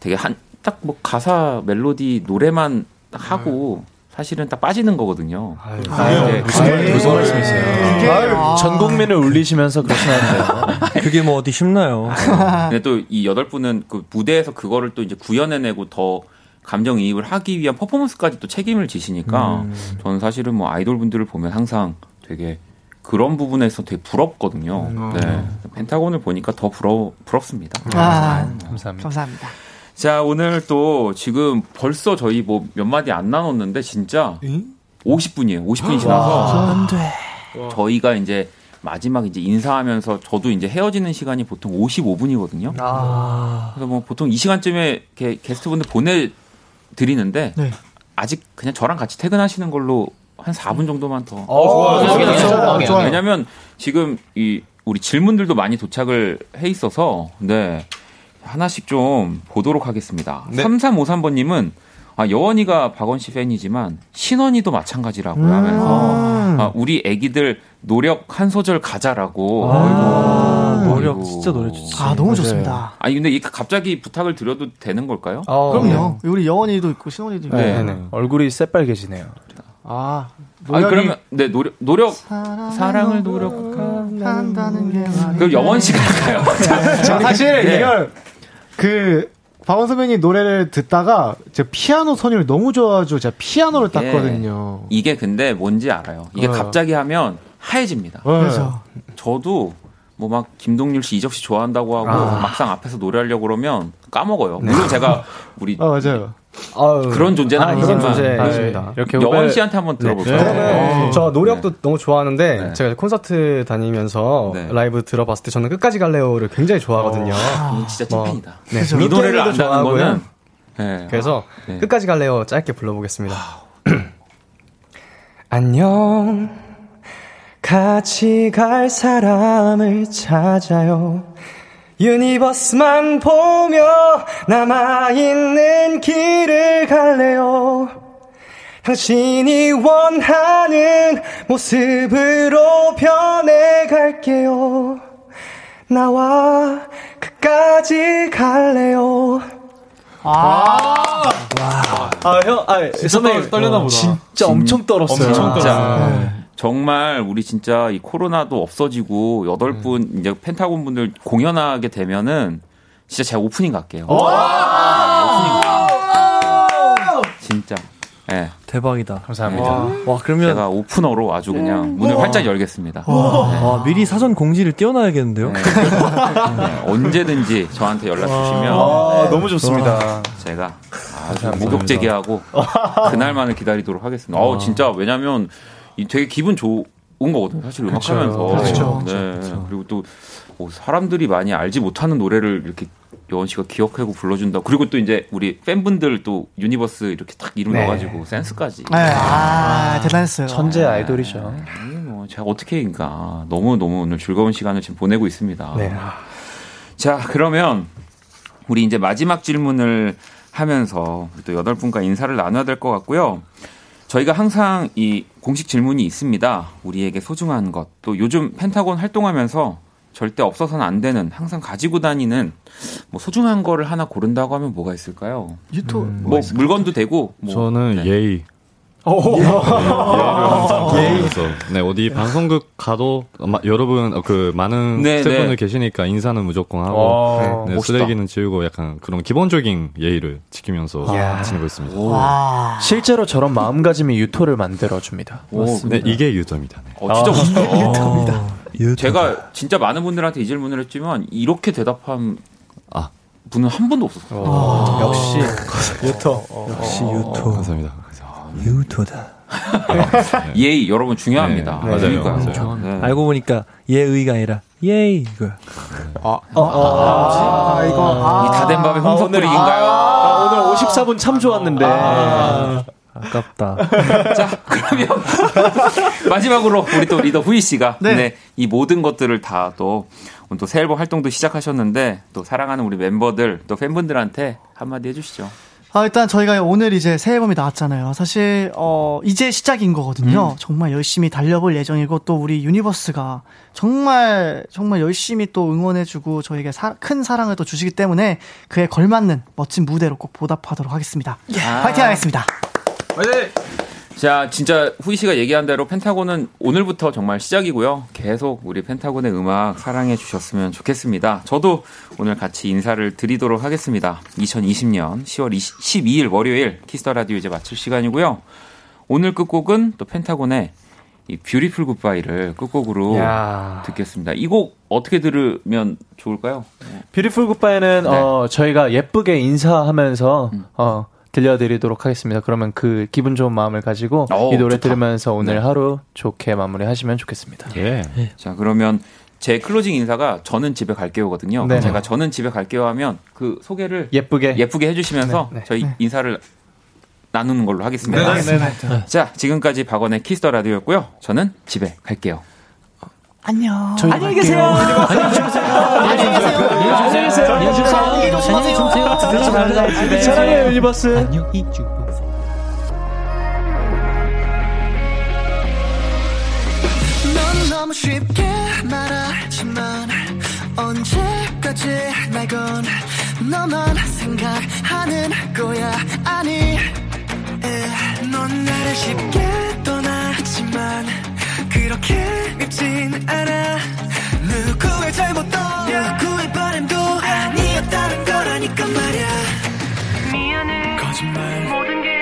되게 한, 딱 뭐 가사, 멜로디, 노래만 하고 사실은 딱 빠지는 거거든요. 아유, 무슨, 무슨 말씀이세요? 아유, 전 국민을 울리시면서 그러시나요? 그게 뭐 어디 쉽나요? 근데 또 이 여덟 분은 그 무대에서 그거를 또 이제 구현해내고 더 감정 이입을 하기 위한 퍼포먼스까지 또 책임을 지시니까 음. 저는 사실은 뭐 아이돌 분들을 보면 항상 되게 그런 부분에서 되게 부럽거든요. 음. 네. 펜타곤을 보니까 더 부러, 부럽습니다. 아, 감사합니다. 감사합니다. 자, 오늘 또 지금 벌써 저희 뭐 몇 마디 안 나눴는데 진짜 50분이에요. 50분이 지나서 안 돼. 저희가 이제 마지막 이제 인사하면서 저도 이제 헤어지는 시간이 보통 55분이거든요. 그래서 뭐 보통 이 시간쯤에 이렇게 게스트분들 보내 드리는데 네. 아직 그냥 저랑 같이 퇴근하시는 걸로 한 4분 정도만 더. 어, 좋아요. 좋아요. 좋아요. 좋아요. 왜냐면 지금 이 우리 질문들도 많이 도착을 해 있어서 네. 하나씩 좀 보도록 하겠습니다. 네. 3353번님은 아, 여원이가 박원 씨 팬이지만 신원이도 마찬가지라고요 하면서 아, 우리 애기들 노력 한 소절 가자라고. 아이고, 노력 아이고. 진짜 노래 좋지. 아 너무 좋습니다. 아니 근데 이 갑자기 부탁을 드려도 되는 걸까요? 그럼요. 우리 여원이도 있고 신원이도 있고. 네. 얼굴이 새빨개지네요. 아, 아니 그러면 네 노력 노력 사랑을 노력한다는 게 그럼 영원 씨가 할까요? 자, 사실 네. 이걸 그 박원 선배님 노래를 듣다가 제가 피아노 선율 너무 좋아가지고 제가 피아노를 땄거든요. 이게 근데 뭔지 알아요. 이게 어. 갑자기 하면 하얘집니다. 어. 그렇죠. 저도 뭐 막 김동률 씨, 이적 씨 좋아한다고 하고 아. 막상 앞에서 노래하려고 그러면 까먹어요. 네. 물론 제가 우리 아 맞아요. 그런 존재는 아, 아니지만 그런 존재이십니다. 이렇게 여원 씨한테 한번 들어볼까요? 저는 어. 저 노력도 너무 좋아하는데 제가 콘서트 다니면서 라이브 들어봤을 때 저는 끝까지 갈래요를 굉장히 좋아하거든요. 아, 진짜 뭐, 찐팬이다. 네. 이 노래를 안다는 좋아하고요. 거는 네. 그래서 네. 끝까지 갈래요 짧게 불러보겠습니다. 안녕. 같이 갈 사람을 찾아요. 유니버스만 보며 남아있는 길을 갈래요. 당신이 원하는 모습으로 변해갈게요. 나와 끝까지 갈래요. 아, 아, 형, 아, 선배님. 떨려나 보다. 진짜 엄청 떨었어요. 엄청 진짜. 정말 우리 진짜 이 코로나도 없어지고 여덟 음. 분 이제 펜타곤 분들 공연하게 되면은 진짜 제가 오프닝 갈게요. 진짜. 예. 대박이다. 감사합니다. 와, 그러면 제가 오프너로 아주 그냥 문을 활짝 열겠습니다. 와, 미리 사전 공지를 띄워놔야겠는데요? 네, 언제든지 저한테 연락 주시면 아, 너무 좋습니다. 제가 아주 목욕 제기하고 그날만을 기다리도록 하겠습니다. 어 진짜 왜냐면 이 되게 기분 좋은 거거든요. 사실. 음악하면서 그쵸. 네. 그리고 또 뭐 사람들이 많이 알지 못하는 노래를 이렇게 여원 씨가 기억하고 불러준다. 그리고 또 이제 우리 팬분들 또 유니버스 이렇게 딱 이름 네. 넣어가지고 센스까지. 네, 아, 대단했어요. 천재 아이돌이죠. 아니, 뭐 제가 어떻게 그러니까 너무 너무 오늘 즐거운 시간을 지금 보내고 있습니다. 네. 자 그러면 우리 이제 마지막 질문을 하면서 또 여덟 분과 인사를 나눠야 될 것 같고요. 저희가 항상 이 공식 질문이 있습니다. 우리에게 소중한 것. 또 요즘 펜타곤 활동하면서 절대 없어서는 안 되는 항상 가지고 다니는 뭐 소중한 거를 하나 고른다고 하면 뭐가 있을까요? 유토 뭐 물건도 되고 뭐 저는 예의. 오. 예의를 항상 가지면서 네 어디 방송국 가도 아마 여러분 어, 그 많은 네, 스태프분들 네. 계시니까 인사는 무조건 와, 하고 네, 멋있다. 쓰레기는 지우고 약간 그런 기본적인 예의를 지키면서 이야. 지내고 있습니다. 와. 실제로 저런 마음가짐이 유토를 만들어 줍니다. 네, 이게 유도입니다. 네. 어, 진짜 아. 멋있다. 제가 진짜 많은 분들한테 이 질문을 했지만 이렇게 대답한 분은 한 번도 없었어요. 아, 역시 유토. 역시 유토. 감사합니다. 유토다. 예의 여러분 중요합니다. 네, 맞아요. 그러니까요. 네. 알고 보니까 예의가 아니라 예의 이거. 아, 아, 이거 이 다된 밥에 홍석 뿌리기인가요? 아, 오늘 54분 참 좋았는데. 아, 아깝다. 자, 그러면 마지막으로 우리 또 리더 후이 씨가 네. 이 모든 것들을 다 또 또 새 앨범 활동도 시작하셨는데 또 사랑하는 우리 멤버들 또 팬분들한테 한마디 해주시죠. 아, 일단 저희가 오늘 이제 새 앨범이 나왔잖아요. 사실, 어, 이제 시작인 거거든요. 음. 정말 열심히 달려볼 예정이고, 또 우리 유니버스가 정말, 정말 열심히 또 응원해주고, 저에게 사- 큰 사랑을 또 주시기 때문에, 그에 걸맞는 멋진 무대로 꼭 보답하도록 하겠습니다. 아. 파이팅 하겠습니다. 자, 진짜 후이 씨가 얘기한 대로 펜타곤은 오늘부터 정말 시작이고요. 계속 우리 펜타곤의 음악 사랑해 주셨으면 좋겠습니다. 저도 오늘 같이 인사를 드리도록 하겠습니다. 2020년 10월 20, 12일 월요일 키스 더 라디오 이제 마칠 시간이고요. 오늘 끝곡은 또 펜타곤의 이 Beautiful Goodbye를 끝곡으로 야. 듣겠습니다. 이 곡 어떻게 들으면 좋을까요? Beautiful Goodbye는 네. 어 저희가 예쁘게 인사하면서 음. 어 들려드리도록 하겠습니다. 그러면 그 기분 좋은 마음을 가지고 오, 이 노래 좋다. 들으면서 오늘 네. 하루 좋게 마무리하시면 좋겠습니다. 예. 자, 그러면 제 closing 인사가 저는 집에 갈게요거든요. 네. 제가 저는 집에 갈게요 하면 그 소개를 예쁘게 예쁘게 해주시면서 네, 네. 저희 네. 인사를 나누는 걸로 하겠습니다. 네, 네, 네, 네. 자, 지금까지 박원의 키스 더 라디오였고요. 저는 집에 갈게요. 안녕. 안녕히 계세요. 안녕히 주무세요. 안녕히 계세요. 안녕히 계세요. 안녕히 주무세요. 안녕히 조심하세요. 사랑해요 유니버스. 안녕히 주. 넌 너무 쉽게 말하지만 언제까지 날건 너만 생각하는 거야 아니 에, 넌 나를 쉽게 그렇게 밉진 않아. 누구의 잘못도 누구의 바람도 아니었다는 거라니까 말야. 미안해. 거짓말. 모든 게